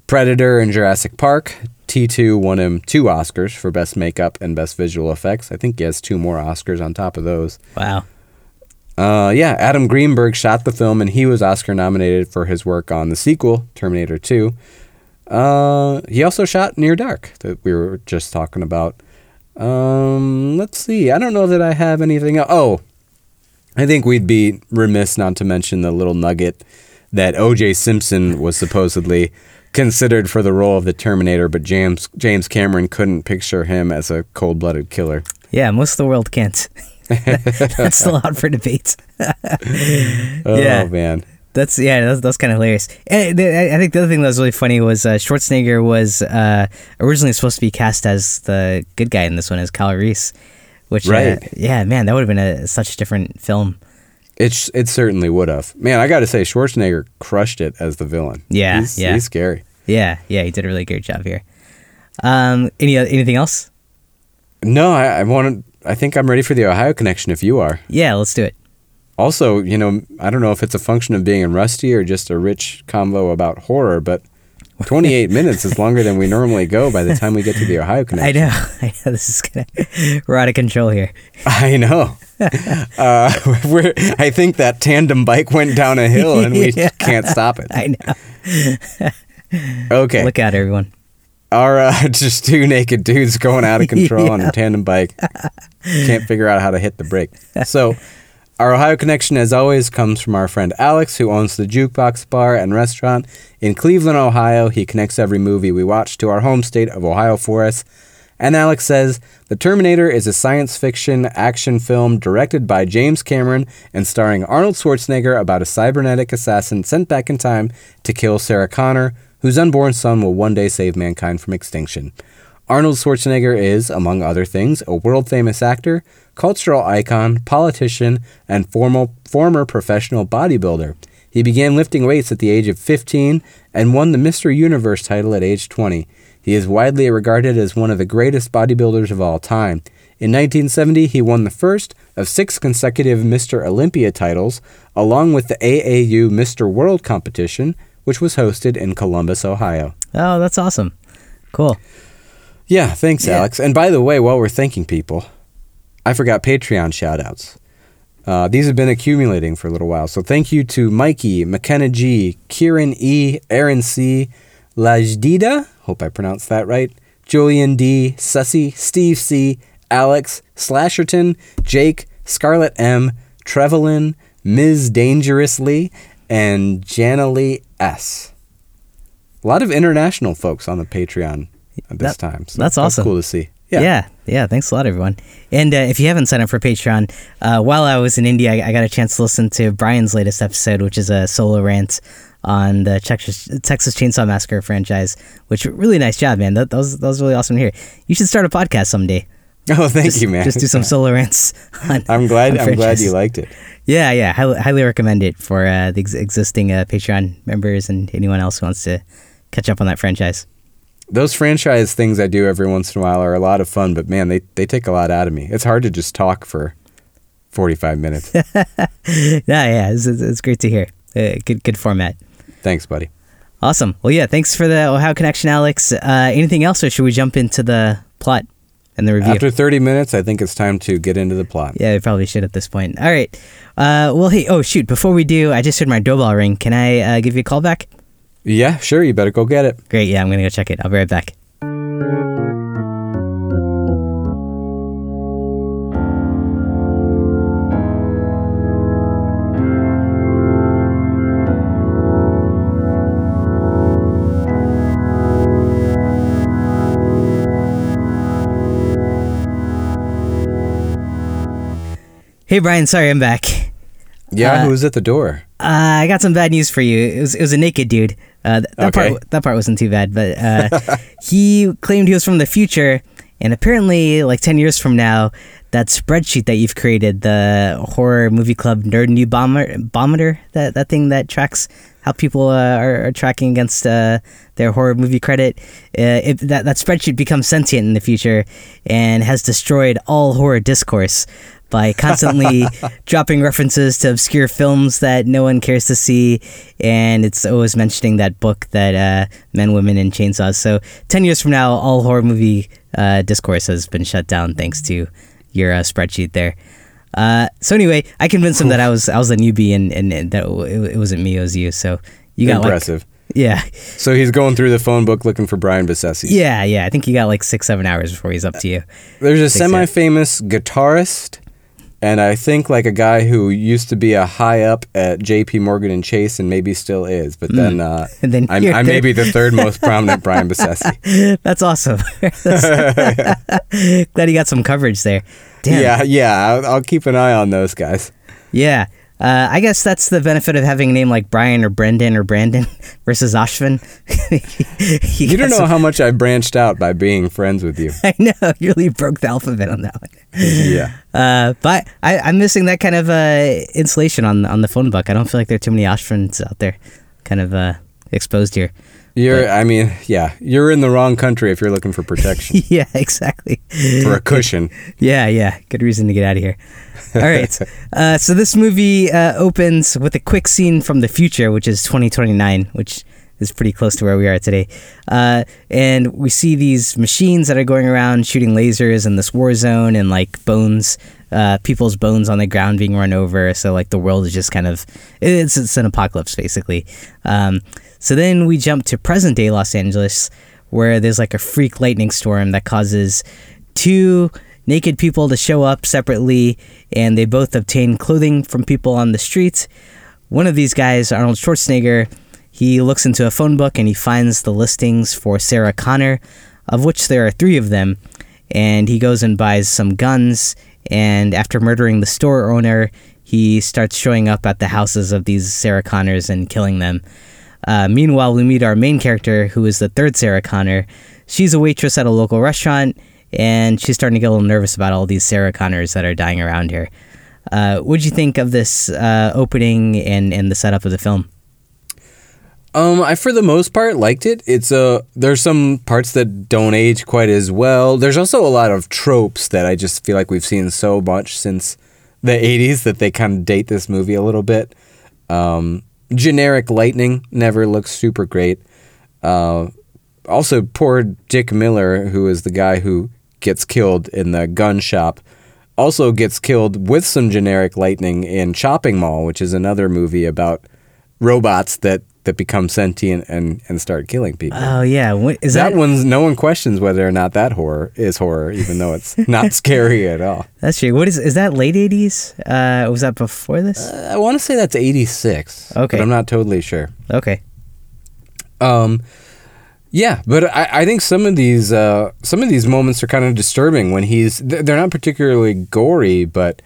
Predator, and Jurassic Park. T2 won him two Oscars for Best Makeup and Best Visual Effects. I think he has two more Oscars on top of those. Wow. Uh, yeah, Adam Greenberg shot the film, and he was Oscar nominated for his work on the sequel, Terminator 2. Uh, he also shot Near Dark that we were just talking about. Um, let's see. I don't know that I have anything else. Oh, I think we'd be remiss not to mention the little nugget that O.J. Simpson was supposedly considered for the role of the Terminator, but James James Cameron couldn't picture him as a cold-blooded killer. Yeah, most of the world can't. [laughs] that's still out for debate. [laughs] Oh Yeah. man. That's yeah, that's, that's kind of hilarious. And I I think the other thing that was really funny was uh, Schwarzenegger was uh, originally supposed to be cast as the good guy in this one as Kyle Reese, which uh, Right. yeah, man, that would have been a such a different film. It it certainly would have. Man, I got to say, Schwarzenegger crushed it as the villain. Yeah, he's, yeah. he's scary. Yeah, yeah, he did a really great job here. Um, any anything else? No, I, I want I think I'm ready for the Ohio connection. If you are, Yeah, let's do it. also, you know, I don't know if it's a function of being in Rusty or just a rich convo about horror, but 28 minutes is longer than we normally go by the time we get to the Ohio [laughs] I connection. know, [laughs] I know. This is gonna we're out of control here. I know. [laughs] uh, we're, I think that tandem bike went down a hill and we Yeah. can't stop it. I know. Okay. Look out, everyone. are uh, just two naked dudes going out of control on a tandem bike. Can't figure out how to hit the brake. So, our Ohio connection, as always, comes from our friend Alex, who owns the Jukebox Bar and Restaurant in Cleveland, Ohio. He connects every movie we watch to our home state of Ohio for us. And Alex says The Terminator is a science fiction action film directed by James Cameron and starring Arnold Schwarzenegger about a cybernetic assassin sent back in time to kill Sarah Connor, whose unborn son will one day save mankind from extinction. Arnold Schwarzenegger is, among other things, a world famous actor, cultural icon, politician, and formal, former professional bodybuilder. He began lifting weights at the age of 15 and won the Mr. Universe title at age 20. He is widely regarded as one of the greatest bodybuilders of all time. In 1970, he won the first of six consecutive Mr. Olympia titles, along with the AAU Mr. World competition, which was hosted in Columbus, Ohio. Oh, that's awesome. Cool. Yeah, thanks, Yeah. Alex. And by the way, while we're thanking people, I forgot Patreon shoutouts. Uh, these have been accumulating for a little while. So thank you to Mikey, McKenna G, Kieran E, Aaron C, Lajdida, hope I pronounced that right, Julian D, Sussy, Steve C, Alex, Slasherton, Jake, Scarlett M, Trevelin, Ms. Dangerously, and Janalee S. A lot of international folks on the Patreon this That- time. So that's awesome. cool to see. Yeah. Yeah. yeah, Thanks a lot, everyone. And uh, if you haven't signed up for Patreon, uh, while I was in India, I, I got a chance to listen to Brian's latest episode, which is a solo rant on the Texas, Texas Chainsaw Massacre franchise. Which really nice job, man. That, that was that was really awesome to hear. You should start a podcast someday. [laughs] Oh, thank Just, you, man. Just do some [laughs] solo rants. [laughs] On, I'm glad. I'm glad you liked it. Yeah, yeah. Highly, highly recommend it for uh, the ex- existing uh, Patreon members and anyone else who wants to catch up on that franchise. Those franchise things I do every once in a while are a lot of fun, but man, they they take a lot out of me. It's hard to just talk for 45 minutes. [laughs] yeah, yeah. It's, it's, great to hear. Uh, good, good format. Thanks, buddy. Awesome. Well, yeah, thanks for the Ohio connection, Alex. Uh, anything else, or should we jump into the plot and the review? After 30 minutes, I think it's time to get into the plot. Yeah, we probably should at this point. All right. Uh, well, hey, oh, shoot. Before we do, I just heard my doorbell ring. Can I uh, give you a call back? Yeah, sure. You better go get it. Great. Yeah, I'm going to go check it. I'll be right back. Hey, Brian. Sorry, I'm back. Yeah, Uh, who's at the door? Uh, I got some bad news for you. It was, it was a naked dude. Uh, th- that Okay. part that part wasn't too bad, but uh, [laughs] he claimed he was from the future, and apparently, like ten years from now, that spreadsheet that you've created, the horror movie club nerd new bomber bometer, that that thing that tracks how people uh, are, are tracking against uh, their horror movie credit, uh, it, that that spreadsheet becomes sentient in the future and has destroyed all horror discourse by constantly [laughs] dropping references to obscure films that no one cares to see, and it's always mentioning that book that uh, Men, Women, and Chainsaws. So ten years from now, all horror movie uh, discourse has been shut down thanks to your uh, spreadsheet there. Uh, so anyway, I convinced him that I was I was a newbie and, and, and that it, it wasn't me, it was you. So you got Impressive. like yeah, so he's going through the phone book looking for Brian Besessi. yeah, yeah. I think he got like six seven hours before he's up to you. There's a semi-famous guitarist, and I think like a guy who used to be a high up at J.P. Morgan and Chase, and maybe still is. But then, uh, Hmm. [laughs] And then I'm, I may be the third most [laughs] prominent Brian Besessi. [laughs] That's awesome. That's- Glad you got some coverage there. Damn. Yeah, yeah. I'll, I'll keep an eye on those guys. Yeah. Uh, I guess that's the benefit of having a name like Brian or Brendan or Brandon [laughs] versus Ashvin. [laughs] You don't know how much I branched out by being friends with you. [laughs] I know you really broke the alphabet on that one. Yeah. Uh, but I, I'm missing that kind of uh, insulation on on the phone book. I don't feel like there are too many Ashvins out there, kind of uh, exposed here. You're, I mean, yeah, you're in the wrong country if you're looking for protection, [laughs] yeah, exactly. for a cushion. Yeah, yeah. Good reason to get out of here. All right. [laughs] uh, so this movie uh, opens with a quick scene from the future, which is 2029, which is pretty close to where we are today. Uh, and we see these machines that are going around shooting lasers in this war zone and like bones, uh, people's bones on the ground being run over. So like the world is just kind of it's it's an apocalypse basically. Um, so then we jump to present day Los Angeles, where there's like a freak lightning storm that causes two naked people to show up separately, and they both obtain clothing from people on the streets. One of these guys, Arnold Schwarzenegger, he looks into a phone book and he finds the listings for Sarah Connor, of which there are three of them, and he goes and buys some guns. And after murdering the store owner, he starts showing up at the houses of these Sarah Connors and killing them. Uh, meanwhile, we meet our main character, who is the third Sarah Connor. She's a waitress at a local restaurant, and she's starting to get a little nervous about all these Sarah Connors that are dying around here. Uh, what'd you think of this uh, opening and, and the setup of the film? Um, I for the most part liked it. It's uh there's some parts that don't age quite as well. There's also a lot of tropes that I just feel like we've seen so much since the 80s that they kind of date this movie a little bit. Um, generic lightning never looks super great. Uh, also, poor Dick Miller, who is the guy who gets killed in the gun shop, also gets killed with some generic lightning in Chopping Mall, which is another movie about robots that, that become sentient and, and start killing people. Oh yeah, what, is that, that, one's no one questions whether or not that horror is horror, even though it's [laughs] not scary at all. That's true. What is is that late eighties? Uh, was that before this? I want to say that's 86. Okay. But I'm not totally sure. Okay. Um, yeah, but I, I think some of these uh, some of these moments are kind of disturbing when he's they're not particularly gory, but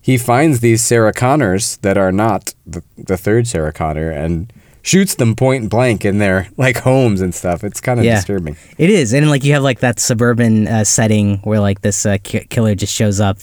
he finds these Sarah Connors that are not the, the third Sarah Connor and shoots them point blank in their like homes and stuff. It's kind of Yeah. disturbing. It is, and like you have like that suburban uh, setting where like this uh, ki- killer just shows up.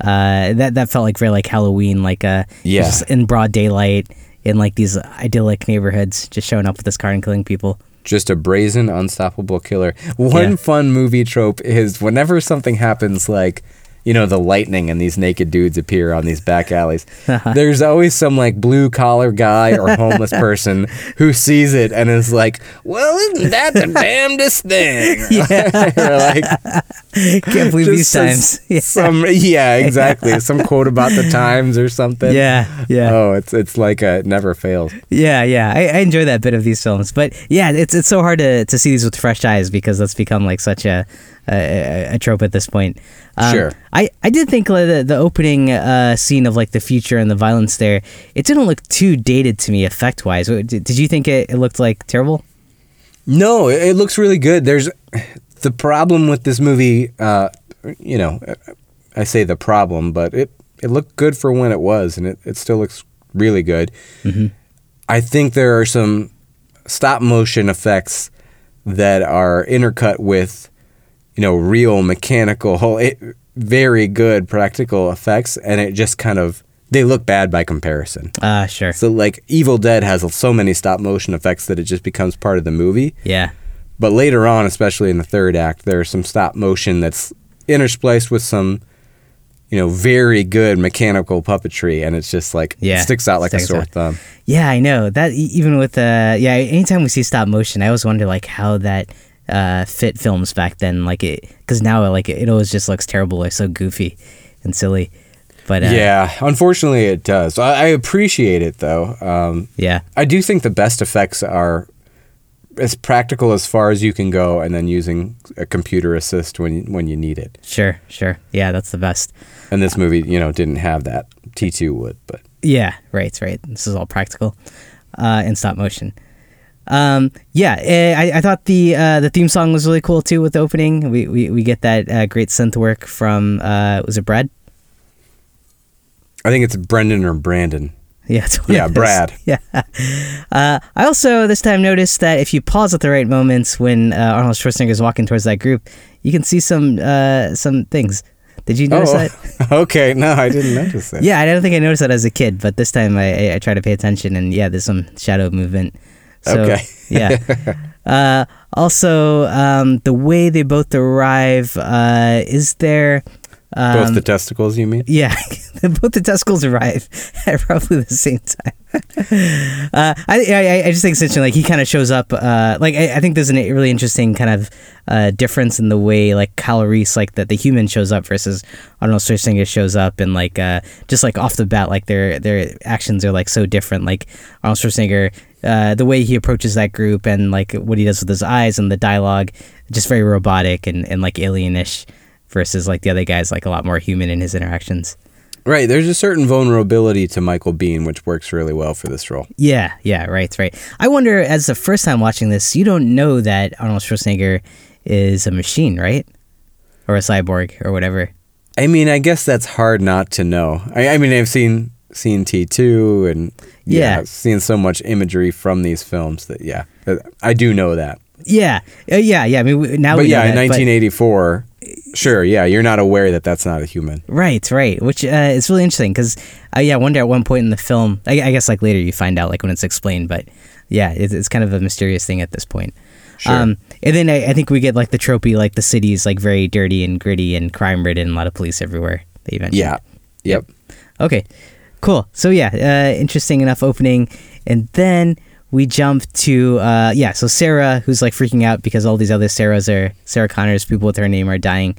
Uh, that that felt like very like Halloween, like uh, Yeah. just in broad daylight in like these idyllic neighborhoods, just showing up with this car and killing people. Just a brazen, unstoppable killer. One Yeah. fun movie trope is whenever something happens like you know, the lightning and these naked dudes appear on these back alleys. [laughs] There's always some like blue collar guy or homeless [laughs] person who sees it and is like, "Well, isn't that the [laughs] damnedest thing?" Yeah. like, Can't believe these times. Yeah. Some yeah, exactly. Some quote about the times or something. Yeah, yeah. Oh, it's it's like a, it never fails. Yeah, yeah, I, I enjoy that bit of these films, but yeah, it's it's so hard to, to see these with fresh eyes because that's become like such a a, a trope at this point. Um, Sure. I, I did think the the opening uh, scene of like the future and the violence there, it didn't look too dated to me effect wise. Did, did you think it, it looked like terrible? No, it, it looks really good. There's the problem with this movie. Uh, you know, I say the problem, but it it looked good for when it was, and it, it still looks really good. I think there are some stop motion effects that are intercut with, you know, real mechanical, it, very good practical effects, and it just kind of they look bad by comparison. Uh, sure. So like Evil Dead has so many stop motion effects that it just becomes part of the movie. Yeah. But later on, especially in the third act, there's some stop motion that's interspliced with some, you know, very good mechanical puppetry, and it's just like Yeah, it sticks out like sticks a sore out. thumb. Yeah, I know that. Even with uh, yeah, anytime we see stop motion, I always wonder like how that uh fit films back then. Like it, because now like it always just looks terrible, like so goofy and silly. But uh, yeah, unfortunately, it does. I, I appreciate it though. Um, yeah, I do think the best effects are as practical as far as you can go, and then using a computer assist when you, when you need it. sure, sure. Yeah, that's the best. And this movie, you know, didn't have that. T two would, but Yeah, right, right. This is all practical uh, and stop motion. Um, yeah, eh, I, I thought the uh, the theme song was really cool too with the opening. We we, we get that uh, great synth work from uh, was it Brad? I think it's Brendan or Brandon. Yeah, Yeah. Brad. [laughs] Yeah. Uh, I also this time noticed that if you pause at the right moments when uh, Arnold Schwarzenegger is walking towards that group, you can see some uh, some things. Did you notice that? [laughs] okay. No, I didn't notice that. [laughs] Yeah, I don't think I noticed that as a kid, but this time I, I, I try to pay attention, and yeah, there's some shadow movement. So, Okay. yeah. [laughs] Uh, also, um, the way they both arrive, uh, is there. Um, Both the testicles, you mean? yeah, [laughs] both the testicles arrive [laughs] at roughly the same time. uh, I, I I just think it's interesting. Like he kind of shows up. Uh, like I, I think there's a really interesting kind of uh, difference in the way like Kyle Reese, like that the human shows up versus Arnold Schwarzenegger shows up, and like uh, just like off the bat, like their their actions are like so different. Like Arnold Schwarzenegger. Uh, the way he approaches that group and like what he does with his eyes and the dialogue, just very robotic and, and like alienish, versus like the other guys like a lot more human in his interactions. Right. There's a certain vulnerability to Michael Biehn, which works really well for this role. Yeah, yeah, right, right. I wonder, as the first time watching this, you don't know that Arnold Schwarzenegger is a machine, right? Or a cyborg or whatever. I mean, I guess that's hard not to know. I, I mean, I've seen seen T two and yeah, Yeah. seen so much imagery from these films that yeah, I do know that. Yeah, uh, yeah, yeah. I mean, we- now But we know yeah, in that, but- 1984, sure, yeah, you're not aware that that's not a human. Right, right. Which uh, is really interesting because, uh, yeah, I wonder at one point in the film, I, I guess like later you find out like when it's explained, but yeah, it's, it's kind of a mysterious thing at this point. Sure. Um, and then I, I think we get like the tropey, like the city is like very dirty and gritty and crime ridden, a lot of police everywhere. That you mentioned. Yeah. Yep. Okay, cool. So yeah, uh, interesting enough opening, and then we jump to uh, yeah. So Sarah, who's like freaking out because all these other Sarahs are Sarah Connors, people with her name are dying.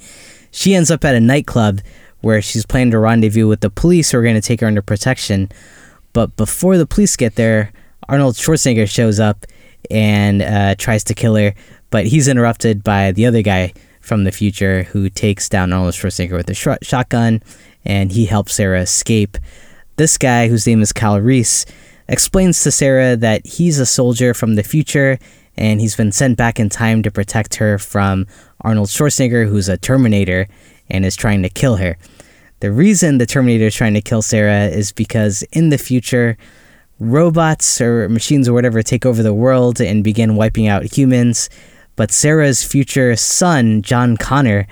She ends up at a nightclub where she's planning to rendezvous with the police who are going to take her under protection. But before the police get there, Arnold Schwarzenegger shows up and uh, tries to kill her, but he's interrupted by the other guy from the future who takes down Arnold Schwarzenegger with a sh- shotgun, and he helps Sarah escape. This guy, whose name is Kyle Reese, explains to Sarah that he's a soldier from the future and he's been sent back in time to protect her from Arnold Schwarzenegger, who's a Terminator and is trying to kill her. The reason the Terminator is trying to kill Sarah is because in the future, robots or machines or whatever take over the world and begin wiping out humans. But Sarah's future son, John Connor,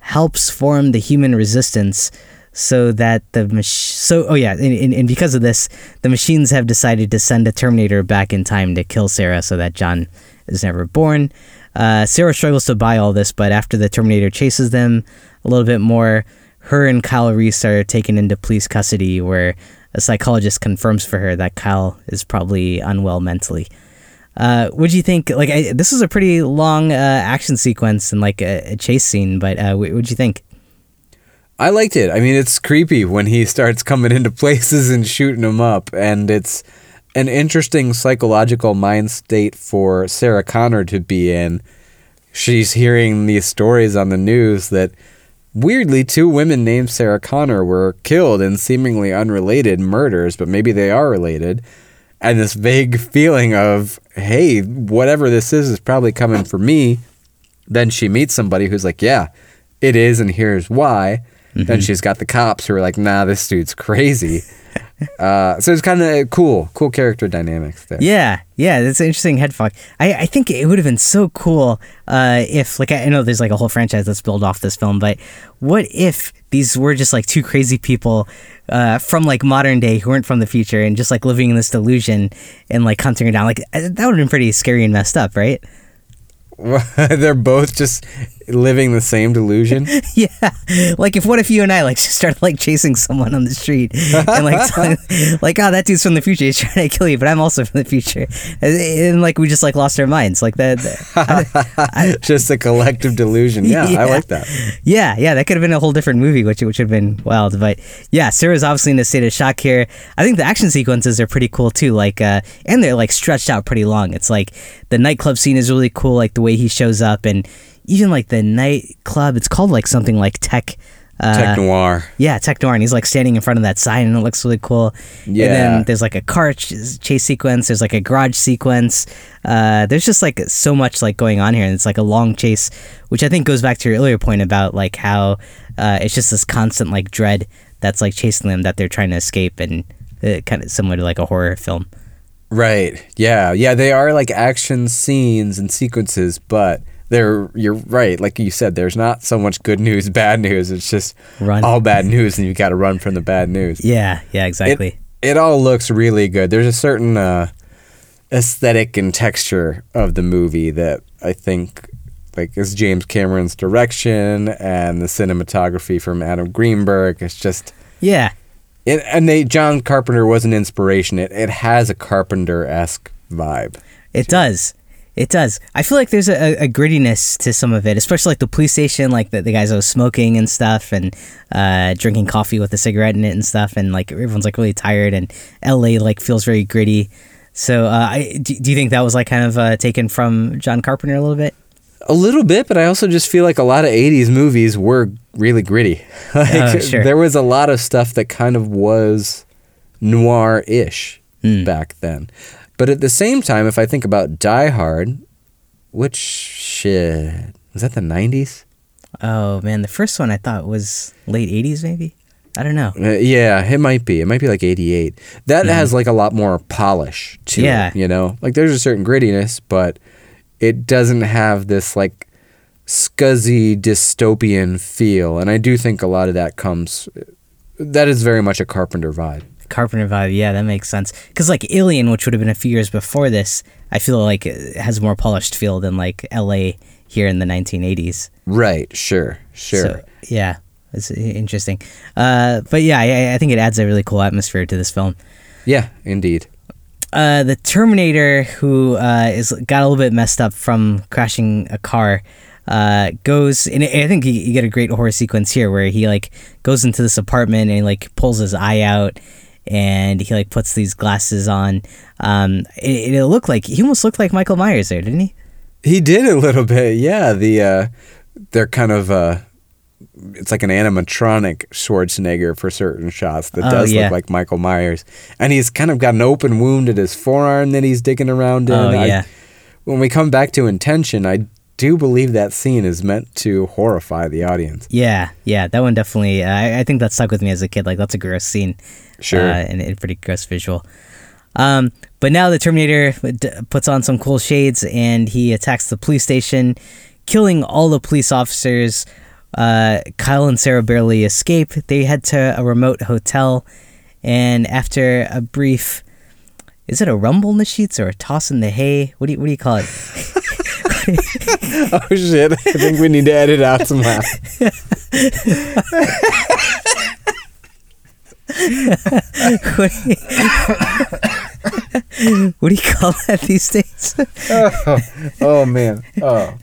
helps form the human resistance so that the mach- so oh yeah and, and, and because of this the machines have decided to send a terminator back in time to kill sarah so that john is never born uh, sarah struggles to buy all this but after the terminator chases them a little bit more her and Kyle Reese are taken into police custody, where a psychologist confirms for her that Kyle is probably unwell mentally. Uh, what do you think? Like, I, this is a pretty long uh, action sequence and like a, a chase scene, but uh, what would you think? I liked it. I mean, it's creepy when he starts coming into places and shooting them up, and it's an interesting psychological mind state for Sarah Connor to be in. She's hearing these stories on the news that weirdly two women named Sarah Connor were killed in seemingly unrelated murders, but maybe they are related. And this vague feeling of, hey, whatever this is is probably coming for me. Then she meets somebody who's like, yeah, it is, and here's why. Mm-hmm. Then she's got the cops who are like, nah, this dude's crazy. [laughs] uh, so it's kind of cool, cool character dynamics there. Yeah, yeah, that's an interesting head fuck. I, I think it would have been so cool uh, if, like, I know there's like a whole franchise that's built off this film, but what if these were just like two crazy people uh, from like modern day who weren't from the future and just like living in this delusion and like hunting her down? Like, that would have been pretty scary and messed up, right? [laughs] They're both just living the same delusion. [laughs] yeah, like if what if you and I like started like chasing someone on the street and like [laughs] telling, like oh that dude's from the future he's trying to kill you but I'm also from the future and, and like we just like lost our minds like that. I, I, [laughs] just a collective delusion. Yeah, yeah, I like that. Yeah, yeah, that could have been a whole different movie which which would have been wild. But yeah, Sarah's obviously in a state of shock here. I think the action sequences are pretty cool too. Like uh, and they're like stretched out pretty long. It's like the nightclub scene is really cool. Like the way he shows up and even like the nightclub. It's called like something like Tech. Uh, tech noir. Yeah, tech noir, and he's like standing in front of that sign, and it looks really cool. Yeah. And then there's like a car ch- chase sequence. There's like a garage sequence. Uh, there's just like so much like going on here, and it's like a long chase, which I think goes back to your earlier point about like how uh, it's just this constant like dread that's like chasing them that they're trying to escape, and uh, kind of similar to like a horror film. Right. Yeah. Yeah. They are like action scenes and sequences, but there you're right. Like you said there's not so much good news [laughs] bad news. It's just run. all bad news and you've got to run from the bad news. Yeah yeah exactly. it, it all looks really good. There's a certain uh, aesthetic and texture of the movie that i think like is james cameron's direction and the cinematography from adam greenberg. It's just yeah. It, and they john carpenter was an inspiration. It, it has a carpenter-esque vibe. It does it does. I feel like there's a, a, grittiness to some of it, especially like the police station, like the, the guys that was smoking and stuff, and uh, drinking coffee with a cigarette in it and stuff, and like everyone's like really tired, and L.A. like feels very gritty. So, uh, I, do, do, you think that was like kind of uh, taken from John Carpenter a little bit? A little bit, but I also just feel like a lot of '80s movies were really gritty. [laughs] like, oh, sure. There was a lot of stuff that kind of was noir-ish mm. back then. But at the same time, if I think about Die Hard, which shit was that the '90s? Oh man, the first one I thought was late '80s, maybe. I don't know. Uh, yeah, it might be. It might be like '88. That mm. has like a lot more polish to yeah. it. You know, like there's a certain grittiness, but it doesn't have this like scuzzy dystopian feel. And I do think a lot of that comes. That is very much a Carpenter vibe. Carpenter vibe. Yeah, that makes sense. Because like Alien, which would have been a few years before this, I feel like it has a more polished feel than like L.A. here in the 1980s. Right. Sure. Sure. So, yeah, it's interesting. Uh, but yeah, I, I think it adds a really cool atmosphere to this film. Yeah, indeed. Uh, the Terminator, who uh, is got a little bit messed up from crashing a car, uh, goes and I think you, you, get a great horror sequence here where he like goes into this apartment and like pulls his eye out and he like puts these glasses on. Um, it, it looked like he almost looked like Michael Myers there, didn't he? He did a little bit, yeah. The uh, they're kind of uh, it's like an animatronic Schwarzenegger for certain shots that oh, does yeah. look like Michael Myers, and he's kind of got an open wound at his forearm that he's digging around in. Oh yeah. I, when we come back to intention, I do believe that scene is meant to horrify the audience. Yeah, yeah, that one definitely. Uh, I, I think that stuck with me as a kid. Like that's a gross scene. Sure. Uh, and, and pretty gross visual. Um, but now the Terminator puts on some cool shades and he attacks the police station, killing all the police officers. Uh, Kyle and Sarah barely escape. They head to a remote hotel, and after a brief, is it a rumble in the sheets or a toss in the hay? What do you what do you call it? [laughs] [laughs] oh shit! I think we need to edit out somehow. what, do you, what do you call that these days? oh, oh man. Oh.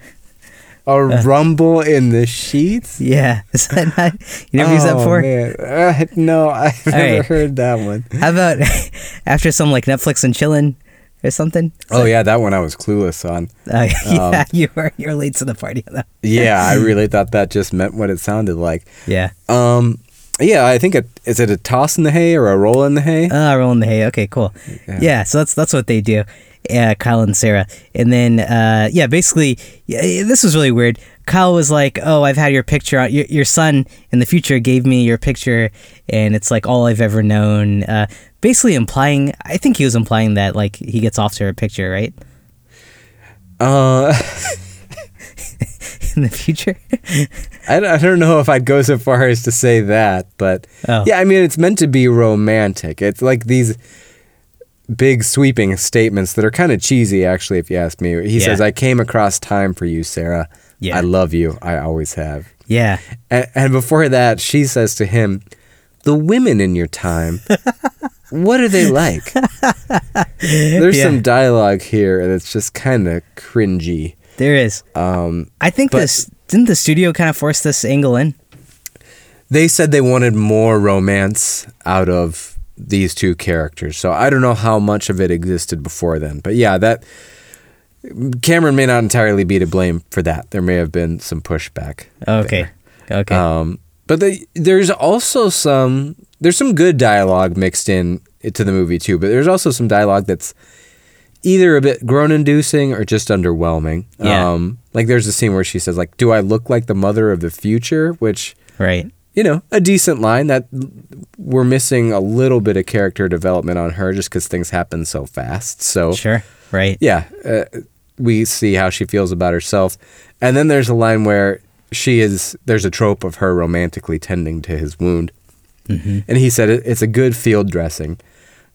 A rumble in the sheets? Yeah, is that not? You never used that Oh, before? man. Uh, no, I've All never right. heard that one. How about [laughs] after some like Netflix and chillin' or something? Oh yeah, that one I was clueless on. Uh, [laughs] yeah, Um, you were you're late to the party on that. [laughs] Yeah, I [laughs] really thought that just meant what it sounded like. Yeah. Um, yeah, I think it is it a toss in the hay or a roll in the hay? Ah, rolling the hay. Okay, cool. Yeah. Yeah. so that's that's what they do. Yeah, Kyle and Sarah, and then uh, yeah, basically, yeah, this was really weird. Kyle was like, "Oh, I've had your picture. On, your your son in the future gave me your picture, and it's like all I've ever known." Uh, basically, implying, I think he was implying that like he gets off to her picture, right? Uh, [laughs] in the future. I, I don't know if I'd go so far as to say that, but Oh. yeah, I mean it's meant to be romantic. It's like these big sweeping statements that are kind of cheesy, actually, if you ask me. He Yeah. says, "I came across time for you, Sarah. Yeah. I love you. I always have." yeah. And, and before that, she says to him, "The women in your time, [laughs] what are they like?" There's Yeah. some dialogue here that's just kind of cringy. There is. Um, I think But- this didn't the studio kind of force this angle in. they said they wanted more romance out of these two characters. So I don't know how much of it existed before then. But yeah, that Cameron may not entirely be to blame for that. There may have been some pushback. Okay. Okay. Um, but the, there's also some there's some good dialogue mixed in to the movie too. But there's also some dialogue that's either a bit groan inducing or just underwhelming. Yeah. Um, like there's a scene where she says like, "Do I look like the mother of the future?" Which right. You know, a decent line that we're missing a little bit of character development on her just because things happen so fast. So Sure. Right. yeah, uh, we see how she feels about herself, and then there's a line where she is. There's a trope of her romantically tending to his wound, and he said it's a good field dressing,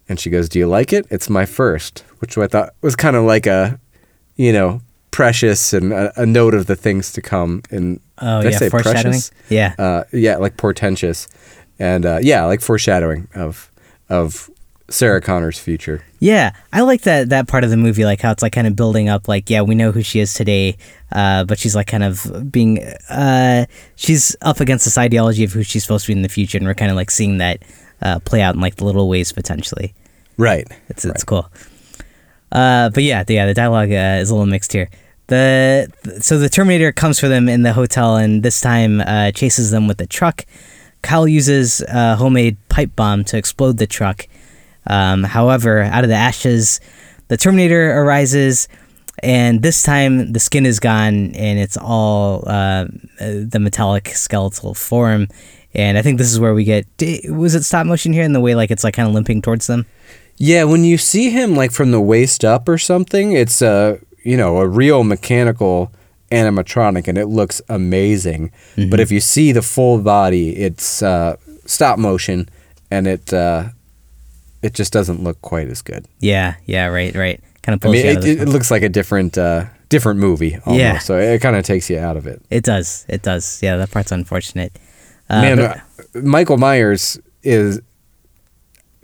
and she goes, "Do you like it? It's my first, which I thought was kind of like a, you know. Precious and a, a note of the things to come. In Oh did I say foreshadowing. precious? Yeah. uh, yeah, like portentous, and uh, yeah, like foreshadowing of of Sarah Connor's future. Yeah, I like that that part of the movie, like how it's like kind of building up. Like, yeah, we know who she is today, uh, but she's like kind of being, uh, she's up against this ideology of who she's supposed to be in the future, and we're kind of like seeing that uh, play out in like the little ways potentially. Right. It's it's cool. Uh, but yeah, the, yeah, the dialogue uh, is a little mixed here. The so the Terminator comes for them in the hotel, and this time uh, chases them with a truck. Kyle uses a homemade pipe bomb to explode the truck. Um, however, out of the ashes, the Terminator arises, and this time the skin is gone, and it's all uh, the metallic skeletal form. And I think this is where we get. Was it stop motion here in the way like it's like kind of limping towards them? Yeah, when you see him like from the waist up or something, it's a you know a real mechanical animatronic, and it looks amazing. But if you see the full body, it's uh, stop motion, and it uh, it just doesn't look quite as good. Yeah, yeah, right, right. Kind of I mean, you out it, it looks like a different uh, different movie. Almost, Yeah. so it kind of takes you out of it. It does. It does. Yeah, that part's unfortunate. Uh, Man, but- uh, Michael Myers is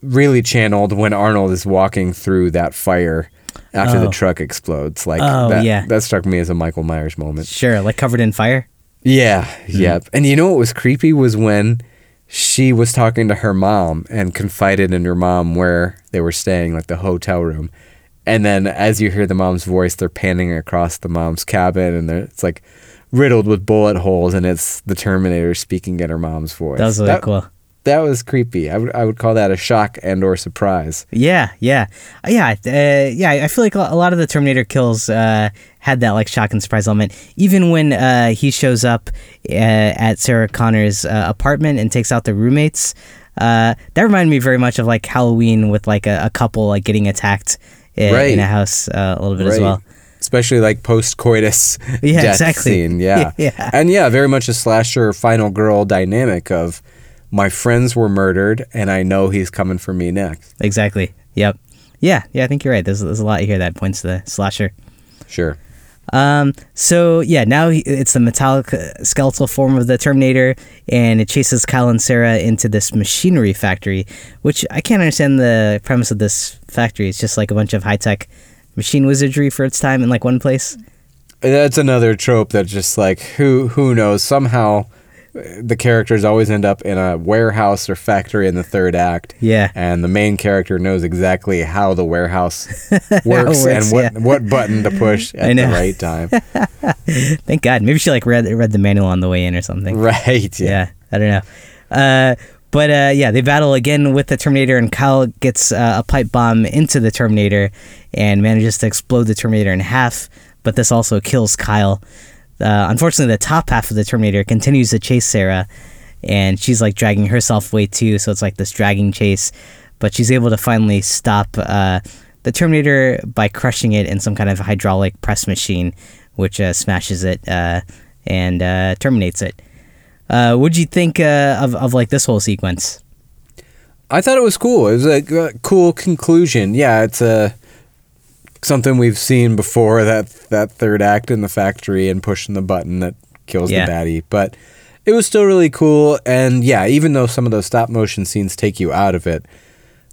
really channeled when Arnold is walking through that fire after the Oh. truck explodes. Like Oh, that, yeah. that struck me as a Michael Myers moment. sure, like covered in fire. Yeah, Mm-hmm. yep. And you know what was creepy was when she was talking to her mom and confided in her mom where they were staying, like the hotel room. And then as you hear the mom's voice, they're panning across the mom's cabin and they're, it's like riddled with bullet holes and it's the Terminator speaking in her mom's voice. That was really that, cool. That was creepy. I would I would call that a shock and or surprise. Yeah, yeah, yeah, uh, yeah. I feel like a lot of the Terminator kills uh, had that like shock and surprise element. Even when uh, he shows up uh, at Sarah Connor's uh, apartment and takes out the roommates, uh, that reminded me very much of like Halloween with like a, a couple like getting attacked in, Right. in a house uh, a little bit as well. Especially like post coitus [laughs] Yeah, death exactly. scene. Yeah. [laughs] Yeah. And yeah, very much a slasher final girl dynamic of my friends were murdered and I know he's coming for me next. Exactly. Yep. Yeah, yeah. I think you're right. There's there's a lot here that points to the slasher. Sure. Um, so yeah, now he, it's the metallic uh, skeletal form of the Terminator, and it chases Kyle and Sarah into this machinery factory, which I can't understand the premise of this factory. It's just like a bunch of high tech machine wizardry for its time in like one place. That's another trope that just like who who knows somehow the characters always end up in a warehouse or factory in the third act. Yeah. And the main character knows exactly how the warehouse [laughs] works, works, and what yeah. what button to push [laughs] at the right time. [laughs] Thank God. Maybe she like read read the manual on the way in or something. right. Yeah. Yeah, I don't know. Uh, but uh, yeah, they battle again with the Terminator, and Kyle gets uh, a pipe bomb into the Terminator and manages to explode the Terminator in half. But this also kills Kyle. Uh, unfortunately, the top half of the Terminator continues to chase Sarah, and she's like dragging herself away too. So it's like this dragging chase. But she's able to finally stop uh, the Terminator by crushing it in some kind of hydraulic press machine, which uh, smashes it uh, and uh, terminates it. Uh, what'd you think of of like this whole sequence? I thought it was cool. It was a cool conclusion. Yeah, it's a something we've seen before that that third act in the factory and pushing the button that kills Yeah. the baddie. But it was still really cool and yeah, even though some of those stop motion scenes take you out of it,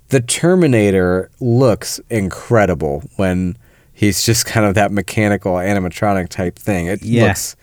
the Terminator looks incredible when he's just kind of that mechanical animatronic type thing. It Yeah. looks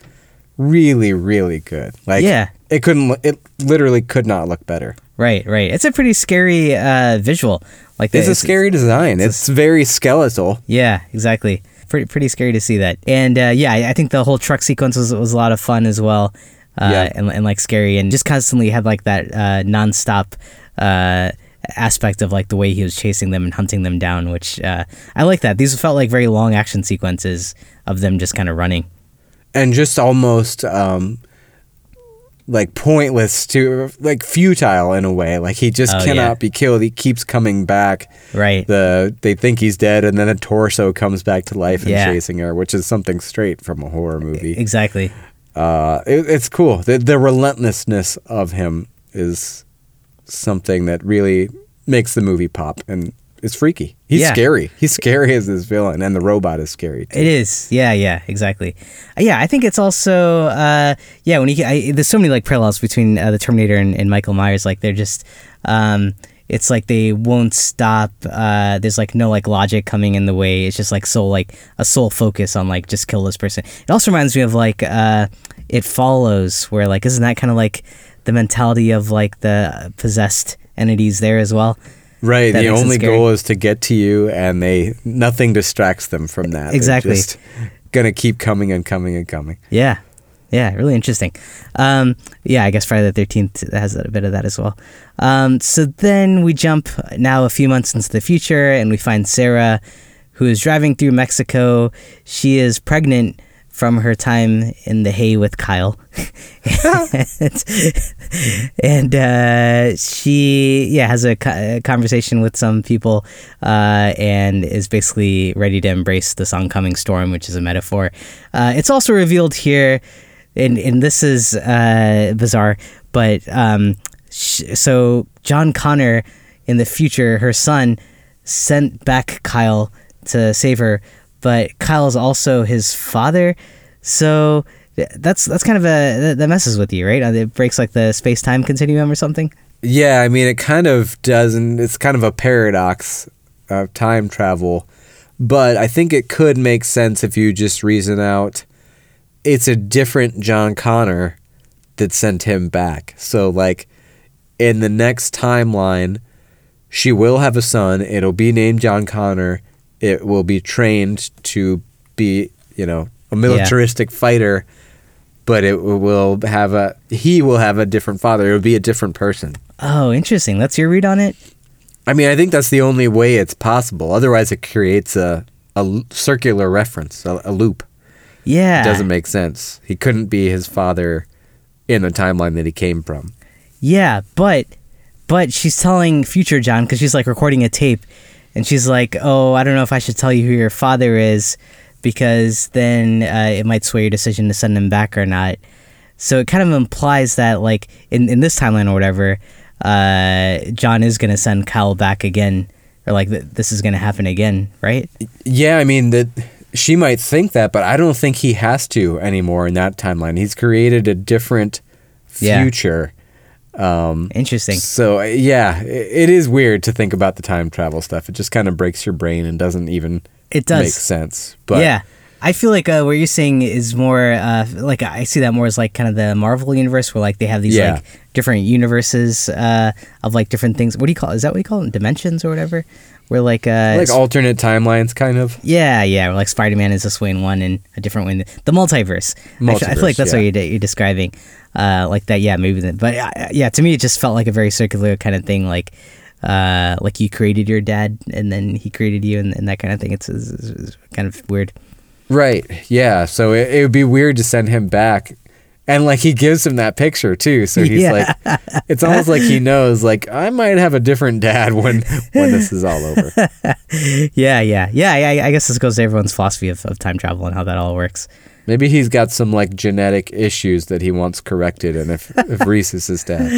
really really good. Like Yeah. it couldn't it literally could not look better. Right, right. It's a pretty scary uh, visual. Like It's the- a scary design. It's very skeletal. Yeah, exactly. Pretty pretty scary to see that. And uh, yeah, I, I think the whole truck sequence was, was a lot of fun as well. Uh, Yeah. and, and like scary and just constantly had like that uh, nonstop uh, aspect of like the way he was chasing them and hunting them down, which uh, I like that. These felt like very long action sequences of them just kind of running. and just almost um like pointless to like futile in a way like he just Oh, cannot yeah. be killed he keeps coming back Right. the they think he's dead and then a torso comes back to life and Yeah. chasing her which is something straight from a horror movie exactly. uh it, it's cool the, the relentlessness of him is something that really makes the movie pop and it's freaky he's Yeah. scary he's scary as this villain and the robot is scary too. It is, yeah, yeah, exactly. Uh, Yeah, I think it's also, uh, yeah, when you, I, there's so many like parallels between uh, the Terminator and, and Michael Myers. Like they're just, um, it's like they won't stop. Uh, there's like no like logic coming in the way. It's just like so like a sole focus on like just kill this person. It also reminds me of like, uh, it follows where like isn't that kind of like the mentality of like the possessed entities there as well? Right. That the only goal is to get to you, and they nothing distracts them from that. Exactly. They're just gonna keep coming and coming and coming. Yeah. Yeah, really interesting. Um, yeah, I guess Friday the Thirteenth has a bit of that as well. Um, so then we jump now a few months into the future, and we find Sarah, who is driving through Mexico. She is pregnant from her time in the hay with Kyle, [laughs] and uh, she yeah has a, co- a conversation with some people, uh, and is basically ready to embrace this oncoming storm, which is a metaphor. Uh, it's also revealed here and and this is uh, bizarre, but um, sh- so John Connor in the future, her son, sent back Kyle to save her, but Kyle's also his father, so that's that's kind of a that- messes with you, right? Uh, It breaks like the space time continuum or something. Yeah, I mean, it kind of doesn't. It's kind of a paradox of time travel, but I think it could make sense if you just reason out. It's a different John Connor that sent him back. So, like, in the next timeline, she will have a son. It'll be named John Connor. It will be trained to be, you know, a militaristic fighter, but it will have a he will have a different father. It will be a different person. Oh, interesting. That's your read on it. I mean, I think that's the only way it's possible. Otherwise, it creates a a circular reference, a, a loop. Yeah, It doesn't make sense. He couldn't be his father in the timeline that he came from. Yeah, but but she's telling future John because she's like recording a tape, and she's like, "Oh, I don't know if I should tell you who your father is, because then uh, it might sway your decision to send him back or not." So it kind of implies that, like in in this timeline or whatever, uh, John is gonna send Kyle back again, or like th- this is gonna happen again, right? Yeah, I mean that she might think that, but I don't think he has to anymore in that timeline. He's created a different future. Yeah. Um, Interesting. so yeah, i- it is weird to think about the time travel stuff. It just kind of breaks your brain and doesn't even It does. make sense. But yeah. I feel like uh, what you're saying is more uh, like I see that more as like kind of the Marvel universe where like they have these Yeah. like different universes uh, of like different things. What do you call? Is that what you call them? Dimensions or whatever? Where like uh, like alternate timelines, kind of. Yeah, yeah. Like Spider Man is this way in one and a different way in the, the multiverse. I f- I, feel like that's yeah. what you're, de- you're describing. Uh, like that, yeah, maybe. That, but uh, yeah, to me, it just felt like a very circular kind of thing. Like, uh, like you created your dad and then he created you and, and that kind of thing. It's, it's, it's kind of weird. Right. Yeah. So it, it would be weird to send him back. And like he gives him that picture too. So he's Yeah. like it's almost like he [laughs] knows like I might have a different dad when when this is all over. [laughs] Yeah, yeah, yeah. I, I guess this goes to everyone's philosophy of, of time travel and how that all works. Maybe he's got some like genetic issues that he wants corrected and if if [laughs] Reese is his dad.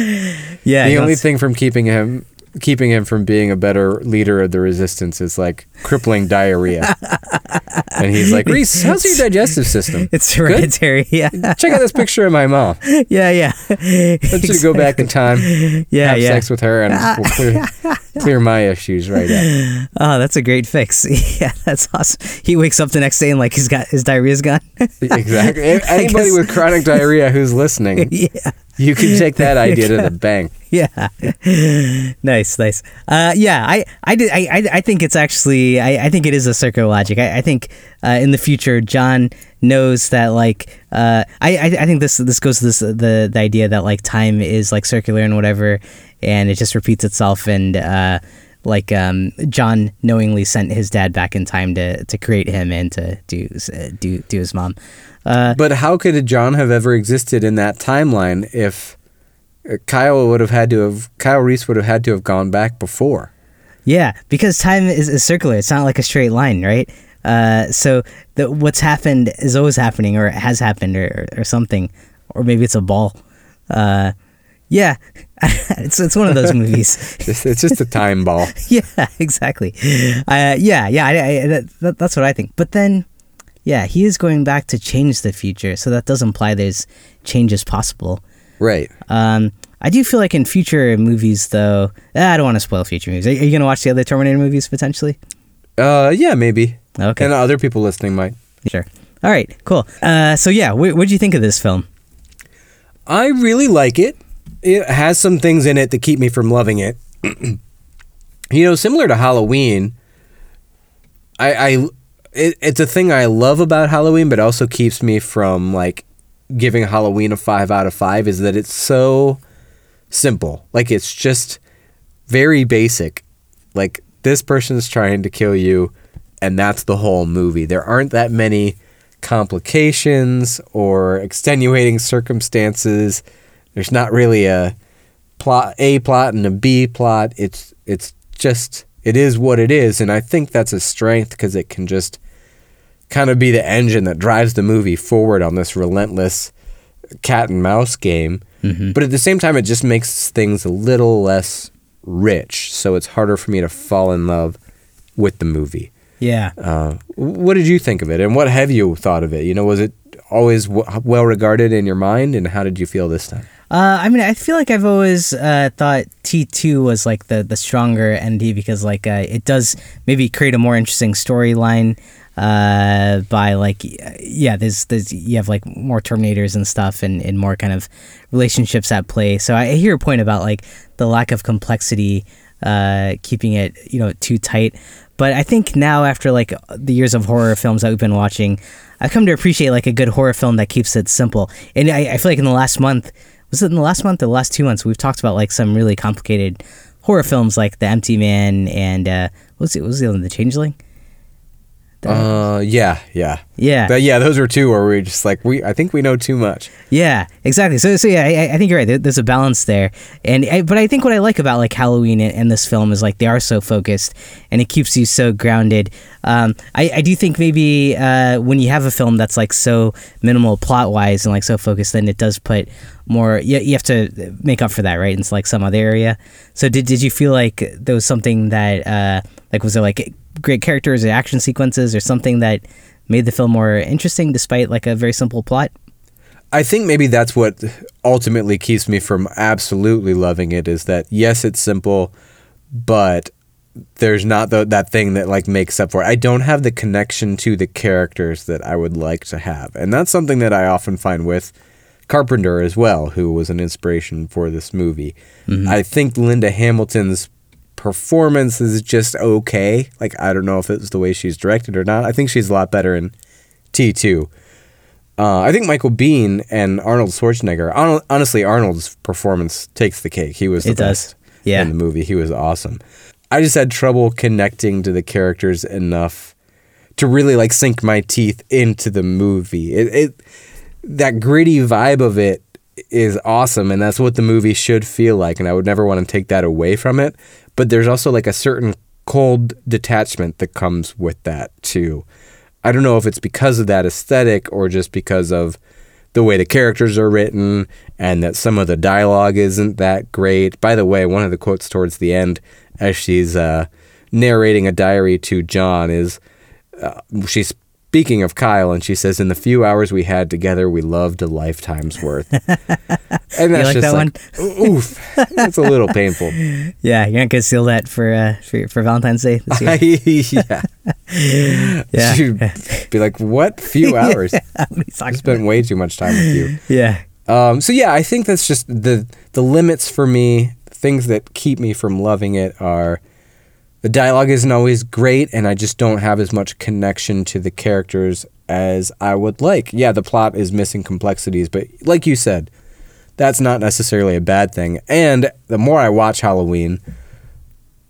Yeah. the only thing from keeping him keeping him from being a better leader of the resistance is like crippling diarrhea. [laughs] and he's like, Reese, how's your digestive system? It's hereditary. Yeah. [laughs] Check out this picture of my mom. [laughs] yeah, yeah. Let's just go back in time, Yeah, have yeah. sex with her, and we'll [laughs] clear, my issues right up. Oh, [laughs] that's a great fix. [laughs] yeah, that's awesome. He wakes up the next day and like he's got his diarrhea's gone. Exactly. Anybody with chronic diarrhea who's listening, yeah. you can take that idea to the bank. Yeah. nice, nice. Uh, yeah, I, I, did, I, I, I think it's actually, I, I think it is a circular logic. I, I think uh, in the future, John knows that like, uh, I, I, I think this, this goes to this, the, the idea that like time is like circular and whatever, and it just repeats itself. And uh, like, um, John knowingly sent his dad back in time to, to create him and to do, uh, do, do his mom. Uh, But how could John have ever existed in that timeline if uh, Kyle would have had to have Kyle Reese would have had to have gone back before? Yeah, because time is, is circular. It's not like a straight line, right? Uh, so the, what's happened is always happening, or it has happened, or, or something, or maybe it's a ball. Uh, yeah, [laughs] it's it's one of those movies. [laughs] It's, just a time ball. [laughs] yeah, exactly. Uh, yeah, yeah, I, I, that, that, that's what I think. But then, yeah, he is going back to change the future, so that does imply there's changes possible. Right. Um, I do feel like in future movies, though, I don't want to spoil future movies. Are, are you going to watch the other Terminator movies potentially? Uh, yeah, maybe. Okay. And other people listening might. Sure. All right. Cool. Uh, so yeah, what do you think of this film? I really like it. It has some things in it that keep me from loving it. [clears throat] you know, similar to Halloween, I, I it, it's a thing I love about Halloween, but also keeps me from like giving Halloween a five out of five. Is that it's so simple, like it's just very basic. Like this person's trying to kill you, and that's the whole movie. There aren't that many complications or extenuating circumstances. There's not really a plot, a plot and a B plot. It's it's just it is what it is, and I think that's a strength because it can just kind of be the engine that drives the movie forward on this relentless cat and mouse game. Mm-hmm. But at the same time, it just makes things a little less rich, so it's harder for me to fall in love with the movie. Yeah. Uh, what did you think of it, and what have you thought of it? You know, was it always w- well regarded in your mind, and how did you feel this time? Uh, I mean, I feel like I've always uh, thought T two was like the the stronger ND because like uh, it does maybe create a more interesting storyline. Uh, by like yeah, there's there's you have like more Terminators and stuff and, and more kind of relationships at play. So I hear a point about like the lack of complexity, uh, keeping it you know too tight. But I think now after like the years of horror films that we've been watching, I've come to appreciate like a good horror film that keeps it simple. And I, I feel like in the last month, was it in the last month or the last two months, we've talked about like some really complicated horror films like The Empty Man and uh, what was it? What was the other one? The Changeling? Uh, yeah, yeah, Yeah. But yeah, those were two where we just like we. I think we know too much. Yeah, exactly. So, so yeah, I, I think you're right. There- There's a balance there, and I, but I think what I like about like Halloween and, and this film is like they are so focused, and it keeps you so grounded. Um, I, I do think maybe uh, when you have a film that's like so minimal plot wise and like so focused, then it does put more. You, you have to make up for that, right? It's like some other area. So did did you feel like there was something that uh, like was there like great characters or action sequences or something that made the film more interesting despite like a very simple plot. I think maybe that's what ultimately keeps me from absolutely loving it is that yes, it's simple, but there's not the, that thing that like makes up for it. I don't have the connection to the characters that I would like to have. And that's something that I often find with Carpenter as well, who was an inspiration for this movie. Mm-hmm. I think Linda Hamilton's performance is just okay. Like I don't know if it's the way she's directed or not. I think she's a lot better in T2. Uh, I think Michael Biehn and Arnold Schwarzenegger. honestly, Arnold's performance takes the cake. He was the it best does. Yeah. in the movie. He was awesome. I just had trouble connecting to the characters enough to really like sink my teeth into the movie. It, it that gritty vibe of it is awesome, and that's what the movie should feel like. And I would never want to take that away from it. But there's also like a certain cold detachment that comes with that too. I don't know if it's because of that aesthetic or just because of the way the characters are written and that some of the dialogue isn't that great. By the way, one of the quotes towards the end, as she's uh, narrating a diary to John, is uh, she's Speaking of Kyle, and she says, "In the few hours we had together, we loved a lifetime's worth." [laughs] and that's like just that like, one? oof, that's a little painful. [laughs] Yeah, you're not gonna seal that for uh, for, for Valentine's Day this year. [laughs] yeah, yeah. She'd be like, "What? Few hours? I spent way too much time with you." Yeah. Um, so yeah, I think that's just the the limits for me. Things that keep me from loving it are the dialogue isn't always great, and I just don't have as much connection to the characters as I would like. Yeah, the plot is missing complexities, but like you said, that's not necessarily a bad thing. And the more I watch Halloween,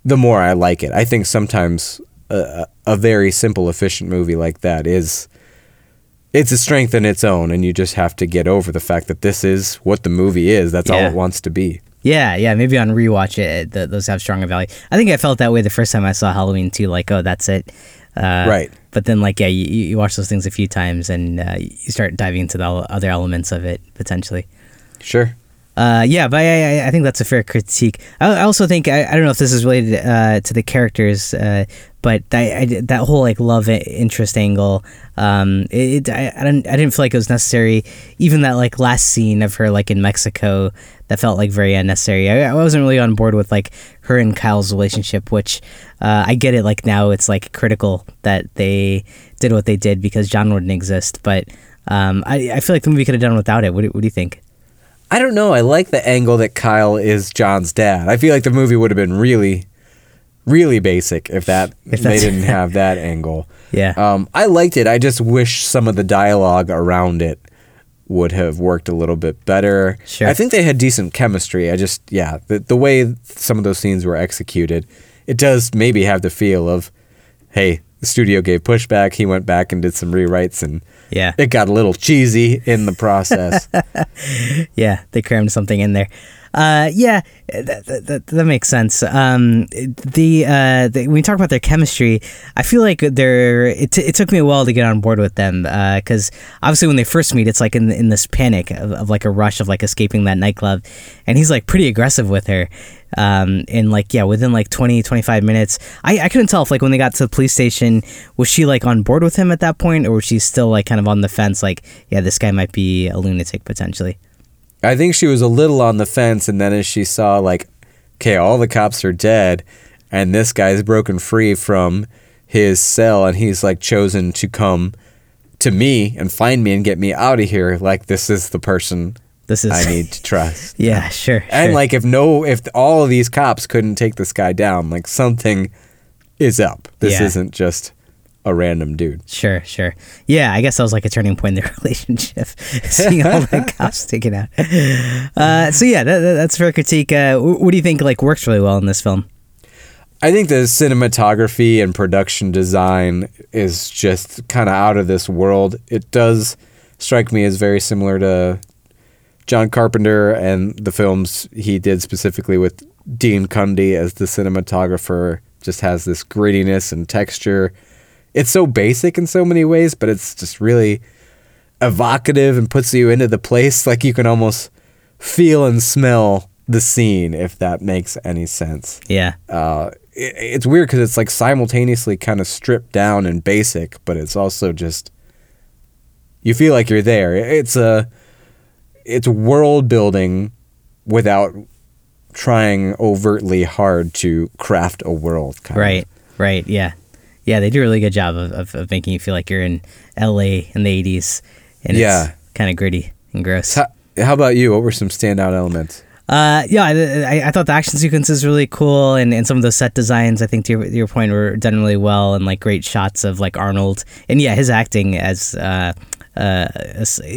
the more I like it. I think sometimes a, a very simple, efficient movie like that is it's a strength in its own, and you just have to get over the fact that this is what the movie is. That's yeah. all it wants to be. Yeah, yeah. Maybe on rewatch it, the, those have stronger value. I think I felt that way the first time I saw Halloween too. Like, oh, that's it. Uh, right. But then, like, yeah, you, you watch those things a few times and uh, you start diving into the other elements of it potentially. Sure. Uh, yeah, but I, I, think that's a fair critique. I, also think I, I don't know if this is related uh, to the characters, uh, but I, I, that whole like love interest angle, um, it, I, I didn't I didn't feel like it was necessary. Even that like last scene of her like in Mexico that felt like very unnecessary. I, I wasn't really on board with like her and Kyle's relationship, which uh, I get it. Like now it's like critical that they did what they did because John wouldn't exist, but um, I I feel like the movie could have done without it. What what do you think? I don't know. I like the angle that Kyle is John's dad. I feel like the movie would have been really, really basic if that [laughs] if they didn't have that angle. Yeah. Um, I liked it. I just wish some of the dialogue around it would have worked a little bit better. Sure. I think they had decent chemistry. I just yeah, the the way some of those scenes were executed, it does maybe have the feel of, hey, the studio gave pushback. He went back and did some rewrites, and yeah, it got a little cheesy in the process. [laughs] yeah, they crammed something in there. Uh, yeah, that, that, that, makes sense. Um, the, uh, the, when we talk about their chemistry, I feel like they're. It, t- it took me a while to get on board with them because uh, obviously when they first meet, it's like in in this panic of, of like a rush of like escaping that nightclub, and he's like pretty aggressive with her. Um, and like yeah, within like 20, 25 minutes, I I couldn't tell if like when they got to the police station, was she like on board with him at that point, or was she still like kind of on the fence, like yeah, this guy might be a lunatic potentially. I think she was a little on the fence, and then as she saw, like, okay, all the cops are dead, and this guy's broken free from his cell, and he's like chosen to come to me and find me and get me out of here. Like, this is the person this is I need to trust. [laughs] yeah, sure. And sure. like, if no, if all of these cops couldn't take this guy down, like something is up. This yeah. isn't just a random dude. Sure, sure. Yeah, I guess that was like a turning point in their [laughs] relationship, [laughs] seeing all the [laughs] cops taken out. Uh, so yeah, that, that's fair critique. Uh, what do you think like works really well in this film? I think the cinematography and production design is just kind of out of this world. It does strike me as very similar to John Carpenter and the films he did specifically with Dean Cundey as the cinematographer. Just has this grittiness and texture it's so basic in so many ways, but it's just really evocative and puts you into the place. Like you can almost feel and smell the scene, if that makes any sense. Yeah. Uh, it, it's weird because it's like simultaneously kind of stripped down and basic, but it's also just you feel like you're there. It's a it's world building without trying overtly hard to craft a world. right, of. right, yeah, yeah. They do a really good job of, of, of, making you feel like you're in L.A. in the '80s, and yeah, kind of gritty and gross. How, how about you? What were some standout elements? Uh, yeah, I, I, thought the action sequences really cool, and, and some of those set designs, I think to your, your point, were done really well, and like great shots of like Arnold, and yeah, his acting as uh, uh,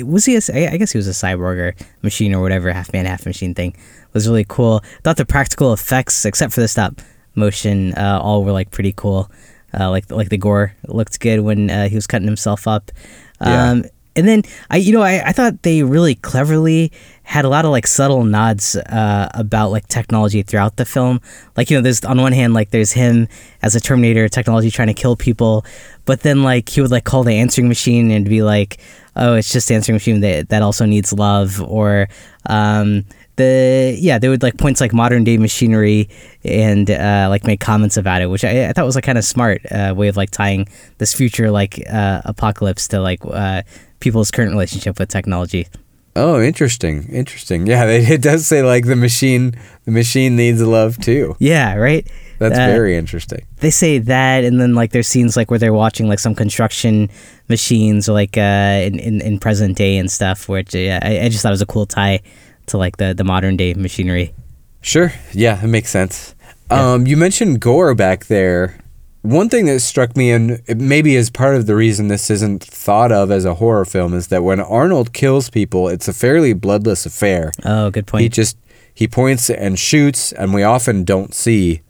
was he? A, I guess he was a cyborg or machine or whatever, half man, half machine thing. Was really cool. Thought the practical effects, except for the stop motion, uh, all were like pretty cool. Uh, like like the gore looked good when uh, he was cutting himself up. Um, yeah and then I, you know, I, I thought they really cleverly had a lot of like subtle nods uh, about like technology throughout the film. Like you know, there's on one hand like there's him as a Terminator technology trying to kill people, but then like he would like call the answering machine and be like, oh, it's just the answering machine that that also needs love, or um, the yeah they would like points like modern day machinery and uh, like make comments about it which i, I thought was a kind of smart uh, way of like tying this future like uh, apocalypse to like uh, people's current relationship with technology. Oh, interesting, interesting. Yeah, it does say like the machine, the machine needs love too. Yeah, right. That's uh, very interesting. They say that, and then like there's scenes like where they're watching like some construction machines, or like uh, in, in, in present day and stuff. Which yeah, I, I just thought it was a cool tie to like the the modern day machinery. Sure. Yeah, it makes sense. Yeah. Um, you mentioned gore back there. One thing that struck me, and maybe is part of the reason this isn't thought of as a horror film, is that when Arnold kills people, it's a fairly bloodless affair. Oh, good point. He just he points and shoots, and we often don't see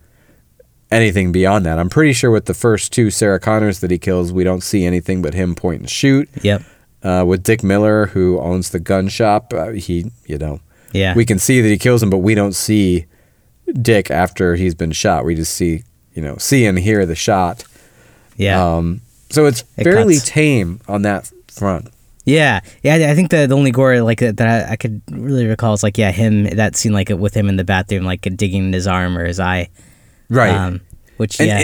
anything beyond that. I'm pretty sure with the first two Sarah Connors that he kills, we don't see anything but him point and shoot. Yep. Uh, with Dick Miller, who owns the gun shop, uh, he you know, yeah, we can see that he kills him, but we don't see Dick after he's been shot. We just see you know, see and hear the shot. Yeah. Um, so it's it fairly cuts. tame on that front. Yeah, yeah. I think the, the only gore like that I, I, could really recall is like yeah him that scene like with him in the bathroom like digging in his arm or his eye, right? Um, which and, yeah,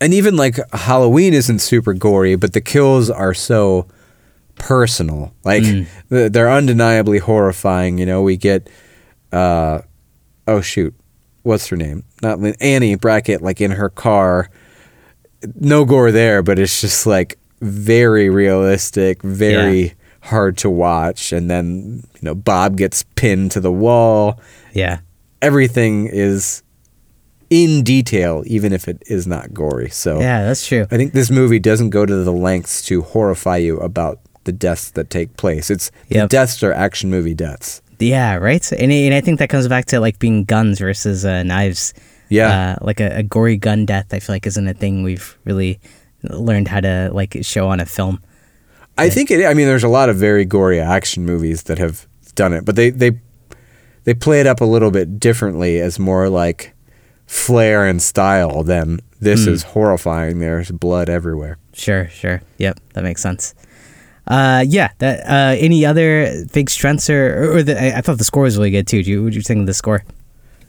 and even like Halloween isn't super gory, but the kills are so personal. Like mm. they're undeniably horrifying. You know, we get uh, oh shoot, what's her name? Not Annie Brackett, like in her car. No gore there, but it's just like very realistic, very yeah. hard to watch. And then, you know, Bob gets pinned to the wall. Yeah. Everything is in detail, even if it is not gory. So yeah, that's true. I think this movie doesn't go to the lengths to horrify you about the deaths that take place. It's yep. the deaths are action movie deaths. Yeah, right. And, and I think that comes back to like being guns versus uh, knives. Yeah, uh, like a, a, gory gun death. I feel like isn't a thing we've really learned how to like show on a film. I think it. I mean, there's a lot of very gory action movies that have done it, but they they they play it up a little bit differently as more like flair and style than this mm. is horrifying. There's blood everywhere. Sure, sure. Yep, that makes sense. Uh, yeah. That uh, any other big strengths or or the, I, I, thought the score was really good too. Do you, what do you think of the score?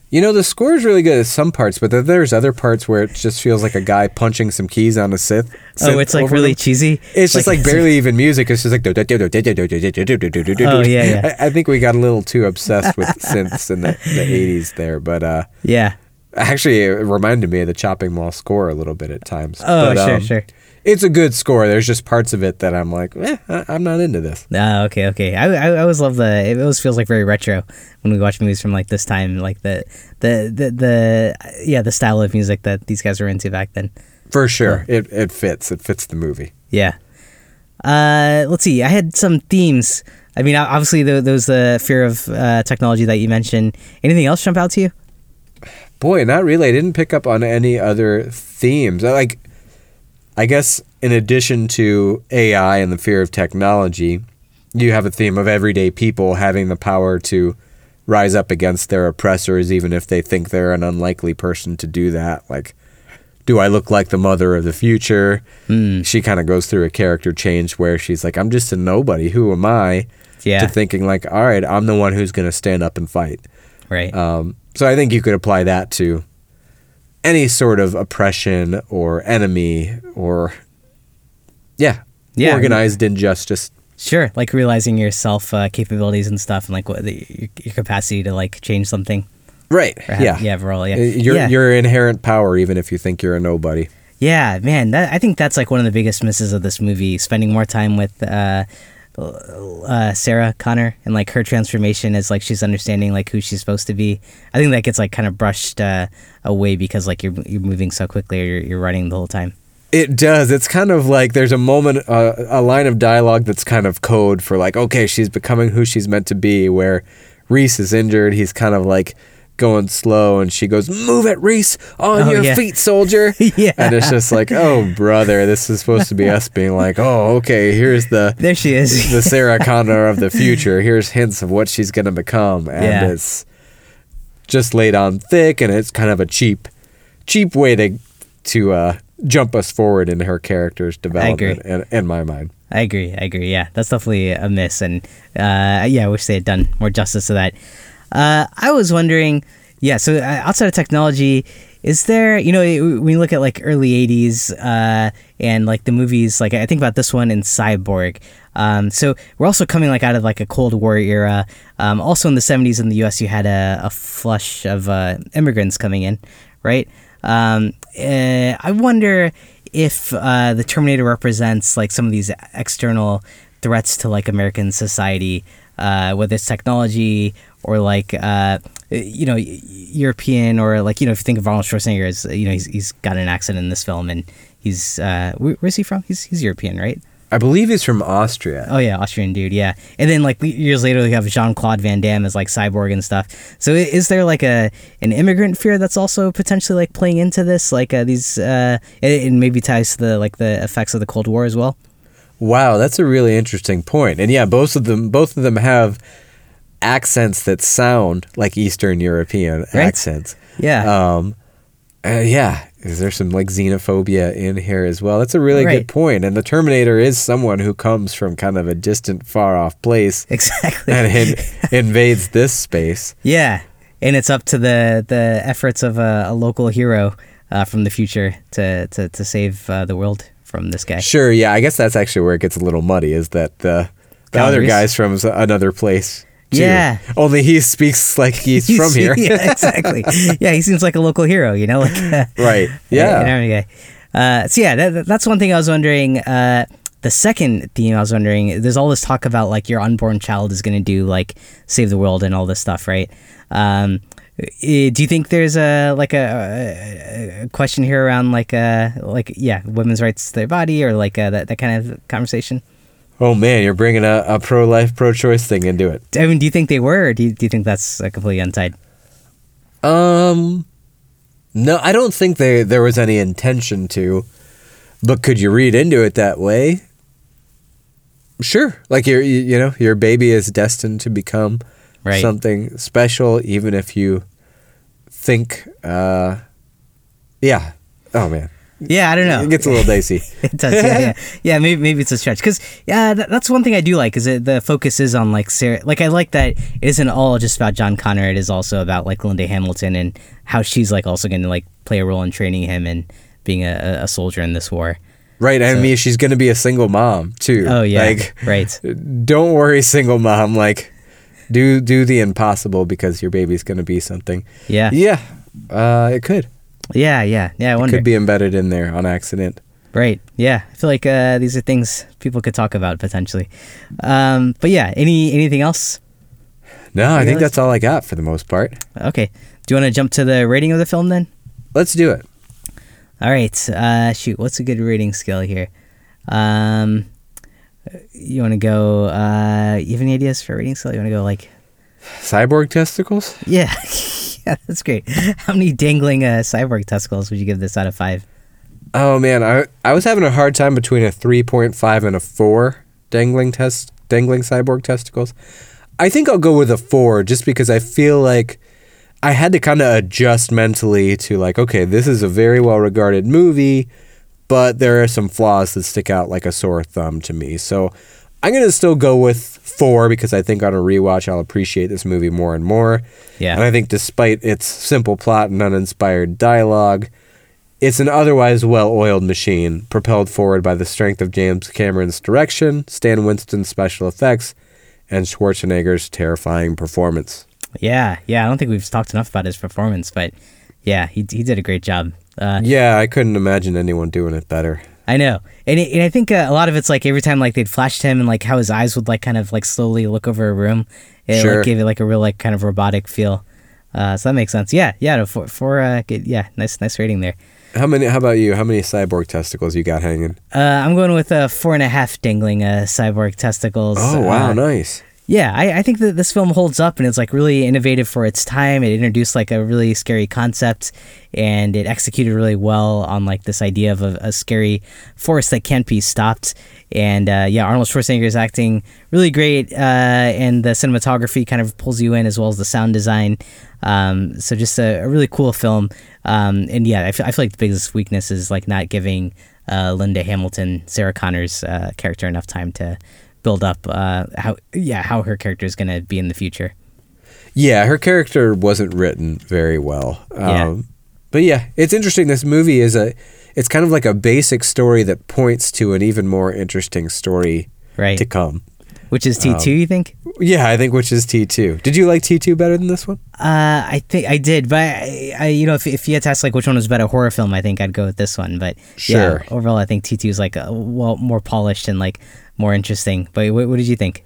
You know, the score is really good at some parts, but there's other parts where it just feels like a guy punching some keys on a synth. Oh, it's like really them. cheesy. It's just like, like [laughs] barely even music. It's just like. [laughs] Oh yeah, yeah. I, I think we got a little too obsessed with synths in the, the 80s there, but uh, yeah. Actually, it reminded me of the Chopping Mall score a little bit at times. Oh, but, sure, um, sure it's a good score. There's just parts of it that I'm like, eh, I'm not into this. Ah, okay, okay. I, I, I always love the. It always feels like very retro when we watch movies from like this time, like the the the, the yeah the style of music that these guys were into back then. For sure, it it fits. It fits the movie. Yeah. Uh, let's see. I had some themes. I mean, obviously, there, there was the fear of uh, technology that you mentioned. Anything else jump out to you? Boy, not really. I didn't pick up on any other themes. I, Like I guess in addition to AI and the fear of technology, you have a theme of everyday people having the power to rise up against their oppressors, even if they think they're an unlikely person to do that. Like, do I look like the mother of the future? Mm. She kind of goes through a character change where she's like, I'm just a nobody. Who am I? Yeah. To thinking, like, all right, I'm the one who's going to stand up and fight. Right. Um, so I think you could apply that to any sort of oppression or enemy or yeah, Yeah. organized injustice. Sure, like realizing your self uh, capabilities and stuff, and like what the, your, your capacity to like change something. Right. Have- yeah. yeah, overall, yeah. Uh, Your yeah. your inherent power, even if you think you're a nobody. Yeah, man, that, I think that's like one of the biggest misses of this movie. Spending more time with uh, uh, Sarah Connor and like her transformation as like she's understanding like who she's supposed to be. I think that gets like kind of brushed uh, away because like you're you're moving so quickly or you're, you're running the whole time. It does. It's kind of like there's a moment, uh, a line of dialogue that's kind of code for like, okay, she's becoming who she's meant to be. Where Reese is injured, he's kind of like going slow, and she goes, "Move it, Reese, on Oh, your yeah. feet, soldier." [laughs] Yeah. and it's just like, oh brother, this is supposed to be us being like, oh, okay, here's the [laughs] There she is. the [laughs] Sarah Connor of the future. Here's hints of what she's gonna become, and Yeah. it's just laid on thick, and it's kind of a cheap, cheap way to to uh, jump us forward in her character's development. In, in my mind, I agree. I agree. Yeah, that's definitely a miss, and uh, yeah, I wish they had done more justice to that. Uh, I was wondering, yeah. So uh, outside of technology, is there, you know, when you look at like early '80s uh, and like the movies, like I think about this one in Cyborg. Um, so we're also coming like out of like a Cold War era. Um, also in the '70s in the U.S., you had a, a flush of uh, immigrants coming in, right? Um, uh, I wonder if uh, the Terminator represents like some of these external threats to like American society, uh, whether it's technology or like uh, you know European or like you know if you think of Arnold Schwarzenegger as you know he's, he's got an accent in this film and he's uh, where, where's he from? He's he's European, right? I believe he's from Austria. Oh yeah, Austrian dude, yeah. And then like years later, we have Jean Claude Van Damme as like cyborg and stuff. So is there like a an immigrant fear that's also potentially like playing into this, like uh, these, uh, and maybe ties to the like the effects of the Cold War as well? Wow, that's a really interesting point. And yeah, both of them both of them have accents that sound like Eastern European Right. accents. Yeah, Um, uh, yeah. Is there some like xenophobia in here as well? That's a really Right. good point. And the Terminator is someone who comes from kind of a distant, far off place exactly. and in, [laughs] invades this space. yeah, and it's up to the the efforts of a, a local hero uh, from the future to to to save uh, the world from this guy. Sure, yeah. I guess that's actually where it gets a little muddy. Is that the the other guy's from another place? Too. Yeah. Only he speaks like he's, [laughs] from here. yeah, exactly. [laughs] Yeah, he seems like a local hero, you know, like uh, Right. Yeah. army guy. Uh, so yeah, that, that's one thing I was wondering. Uh, the second theme I was wondering, there's all this talk about like your unborn child is going to do like save the world and all this stuff, right? Um, do you think there's a like a, a, a question here around like uh like yeah women's rights to their body or like uh, that that kind of conversation? Oh man, you're bringing a, a pro life, pro choice thing into it. I mean, do you think they were, or do you, do you think that's uh, completely untied? Um, no, I don't think they there was any intention to, but could you read into it that way? Sure, like your you, you know your baby is destined to become Right. something special, even if you think, uh, yeah. Oh man, Yeah, I don't know. it gets a little [laughs] dicey. It does, yeah, yeah, [laughs] yeah. Maybe maybe it's a stretch because yeah, that, that's one thing I do like is that the focus is on like Sarah. Like I like that it isn't all just about John Connor. It is also about like Linda Hamilton and how she's like also going to like play a role in training him and being a, a soldier in this war. Right, I mean she's gonna be a single mom too. Oh yeah, like right. [laughs] don't worry, single mom. Like, do do the impossible because your baby's gonna be something. Yeah, Yeah, uh, it could. Yeah, yeah, yeah. I It wonder. could be embedded in there on accident. Right. Yeah. I feel like uh, these are things people could talk about potentially. Um, but yeah. Any anything else? No, I think that's all I got for the most part. Okay. Do you want to jump to the rating of the film then? Let's do it. All right. Uh, shoot. What's a good rating scale here? Um, you want to go? Uh, you have any ideas for a rating scale? You want to go like? Cyborg testicles? Yeah. [laughs] [laughs] yeah. That's great. How many dangling uh, cyborg testicles would you give this out of five? Oh man, I I was having a hard time between a three point five and a four dangling test dangling cyborg testicles. I think I'll go with a four just because I feel like I had to kind of adjust mentally to like, okay, this is a very well regarded movie, but there are some flaws that stick out like a sore thumb to me. So I'm gonna still go with four because I think on a rewatch I'll appreciate this movie more and more. Yeah. And I think despite its simple plot and uninspired dialogue, it's an otherwise well-oiled machine, propelled forward by the strength of James Cameron's direction, Stan Winston's special effects, and Schwarzenegger's terrifying performance. Yeah, yeah. I don't think we've talked enough about his performance, but yeah, he he did a great job. Uh, Yeah, I couldn't imagine anyone doing it better. I know, and it, and I think uh, a lot of it's like every time like they'd flash to him and like how his eyes would like kind of like slowly look over a room. It Sure. like gave it like a real like kind of robotic feel. Uh, so that makes sense. Yeah, yeah. no, For for uh, good, yeah, nice nice rating there. How many? How about you? How many cyborg testicles you got hanging? Uh, I'm going with a four and a half dangling uh, cyborg testicles. Oh wow, Uh, nice. Yeah, I, I think that this film holds up and it's like really innovative for its time. It introduced like a really scary concept and it executed really well on like this idea of a, a scary force that can't be stopped. And uh, yeah, Arnold Schwarzenegger is acting really great, uh, and the cinematography kind of pulls you in as well as the sound design. Um, so just a, a really cool film. Um, and yeah, I feel, feel like the biggest weakness is like not giving uh, Linda Hamilton, Sarah Connor's uh, character, enough time to build up uh, how yeah how her character is going to be in the future. Yeah, her character wasn't written very well. Yeah. Um, but yeah, it's interesting. This movie is a, it's kind of like a basic story that points to an even more interesting story Right. to come. Which is T two, you think? Yeah, I think which is T two. Did you like T two better than this one? Uh, I think I did, but I, I you know, if, if you had to ask like which one was better horror film, I think I'd go with this one. But Sure. yeah, overall, I think T two is like uh well more polished and like more interesting. But what, what did you think?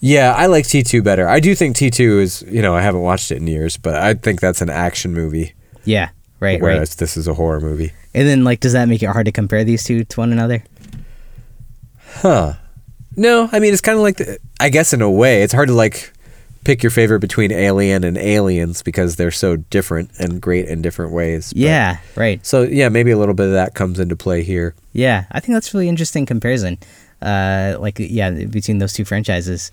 Yeah, I like T two better. I do think T two is you know I haven't watched it in years, but I think that's an action movie, Yeah, right, right. whereas this is a horror movie. And then like, does that make it hard to compare these two to one another? Huh? No, I mean it's kind of like the, I guess in a way it's hard to like pick your favorite between Alien and Aliens because they're so different and great in different ways. but- Yeah, right. So yeah, maybe a little bit of that comes into play here. Yeah, I think that's really interesting comparison. Uh, like yeah, between those two franchises,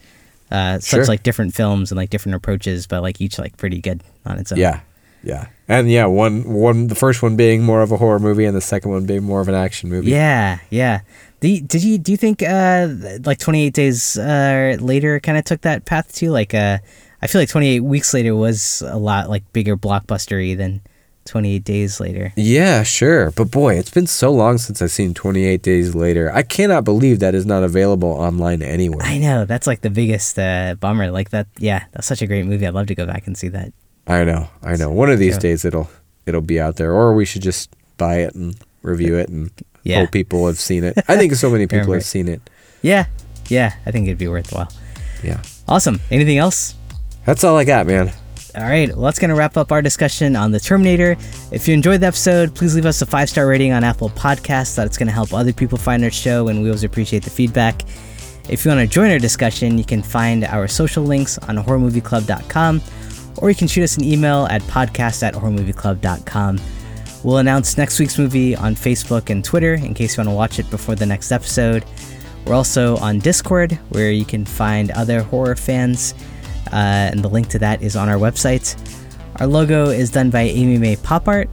uh, such like different films and like different approaches, but like each like pretty good on its own. Yeah, yeah, and yeah, one one the first one being more of a horror movie and the second one being more of an action movie. Yeah, yeah. You, did you do you think uh like 28 days uh later kind of took that path too? Like uh I feel like 28 weeks later was a lot like bigger blockbustery than 28 days later. Yeah, sure. But boy, it's been so long since I've seen 28 Days Later. I cannot believe that is not available online anywhere. I know that's like the biggest uh, bummer. Like that, yeah, that's such a great movie. I'd love to go back and see that. I know, I know. One of these days it'll it'll be out there, or we should just buy it and review it and Yeah. hope people have seen it. I think so many [laughs] people have seen it. Yeah, yeah, I think it'd be worthwhile. Yeah, Awesome. Anything else? that's all I got, man. All right, well, that's going to wrap up our discussion on The Terminator. If you enjoyed the episode, please leave us a five star rating on Apple Podcasts. That's going to help other people find our show, and we always appreciate the feedback. If you want to join our discussion, you can find our social links on horrormovieclub.com, or you can shoot us an email at podcast at horrormovieclub.com. We'll announce next week's movie on Facebook and Twitter in case you want to watch it before the next episode. We're also on Discord, where you can find other horror fans, uh, and the link to that is on our website. Our logo is done by Amy May Pop Art.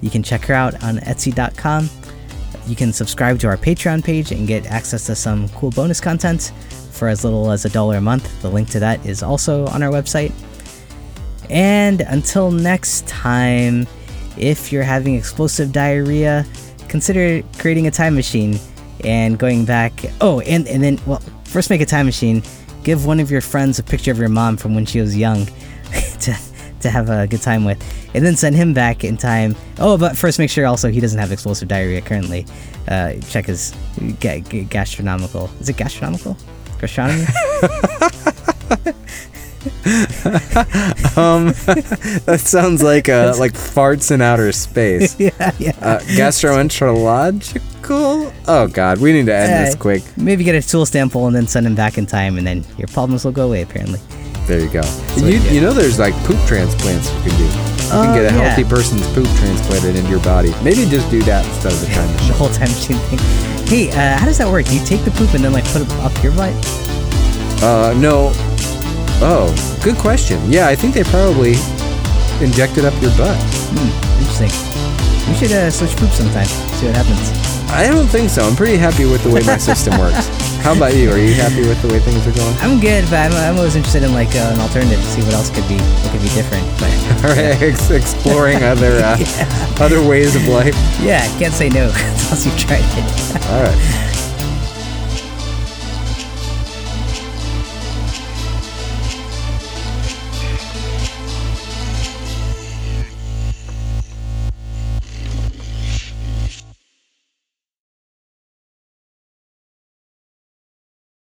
You can check her out on Etsy.com. You can subscribe to our Patreon page and get access to some cool bonus content for as little as a dollar a month. The link to that is also on our website. And until next time, if you're having explosive diarrhea, consider creating a time machine and going back. Oh, and, and then, well, first make a time machine. Give one of your friends a picture of your mom from when she was young [laughs] to, to have a good time with. And then send him back in time. Oh, but first make sure also he doesn't have explosive diarrhea currently. Uh, check his ga- ga- gastronomical. Is it gastronomical? Gastronomy? [laughs] [laughs] [laughs] That sounds like uh, like farts in outer space. [laughs] yeah, yeah. Uh, gastroenterological. Oh God, we need to end this Uh, quick. Maybe get a tool sample and then send him back in time, and then your problems will go away. Apparently. There you go. You, you know, there's like poop transplants you can do. You Oh, can get a yeah. healthy person's poop transplanted into your body. Maybe just do that instead of the time The machine. whole time machine thing. Hey, uh, how does that work? Do you take the poop and then like put it up your butt? Uh, no. Oh, good question. Yeah, I think they probably injected up your butt. Hmm, interesting. We should uh, switch poop sometime. See what happens. I don't think so. I'm pretty happy with the way my system works. [laughs] How about you? Are you happy with the way things are going? I'm good, but I'm, I'm always interested in like uh, an alternative to see what else could be what could be different. But [laughs] All right, ex- exploring [laughs] other uh, other ways of life. yeah, can't say no unless you've tried it. All right.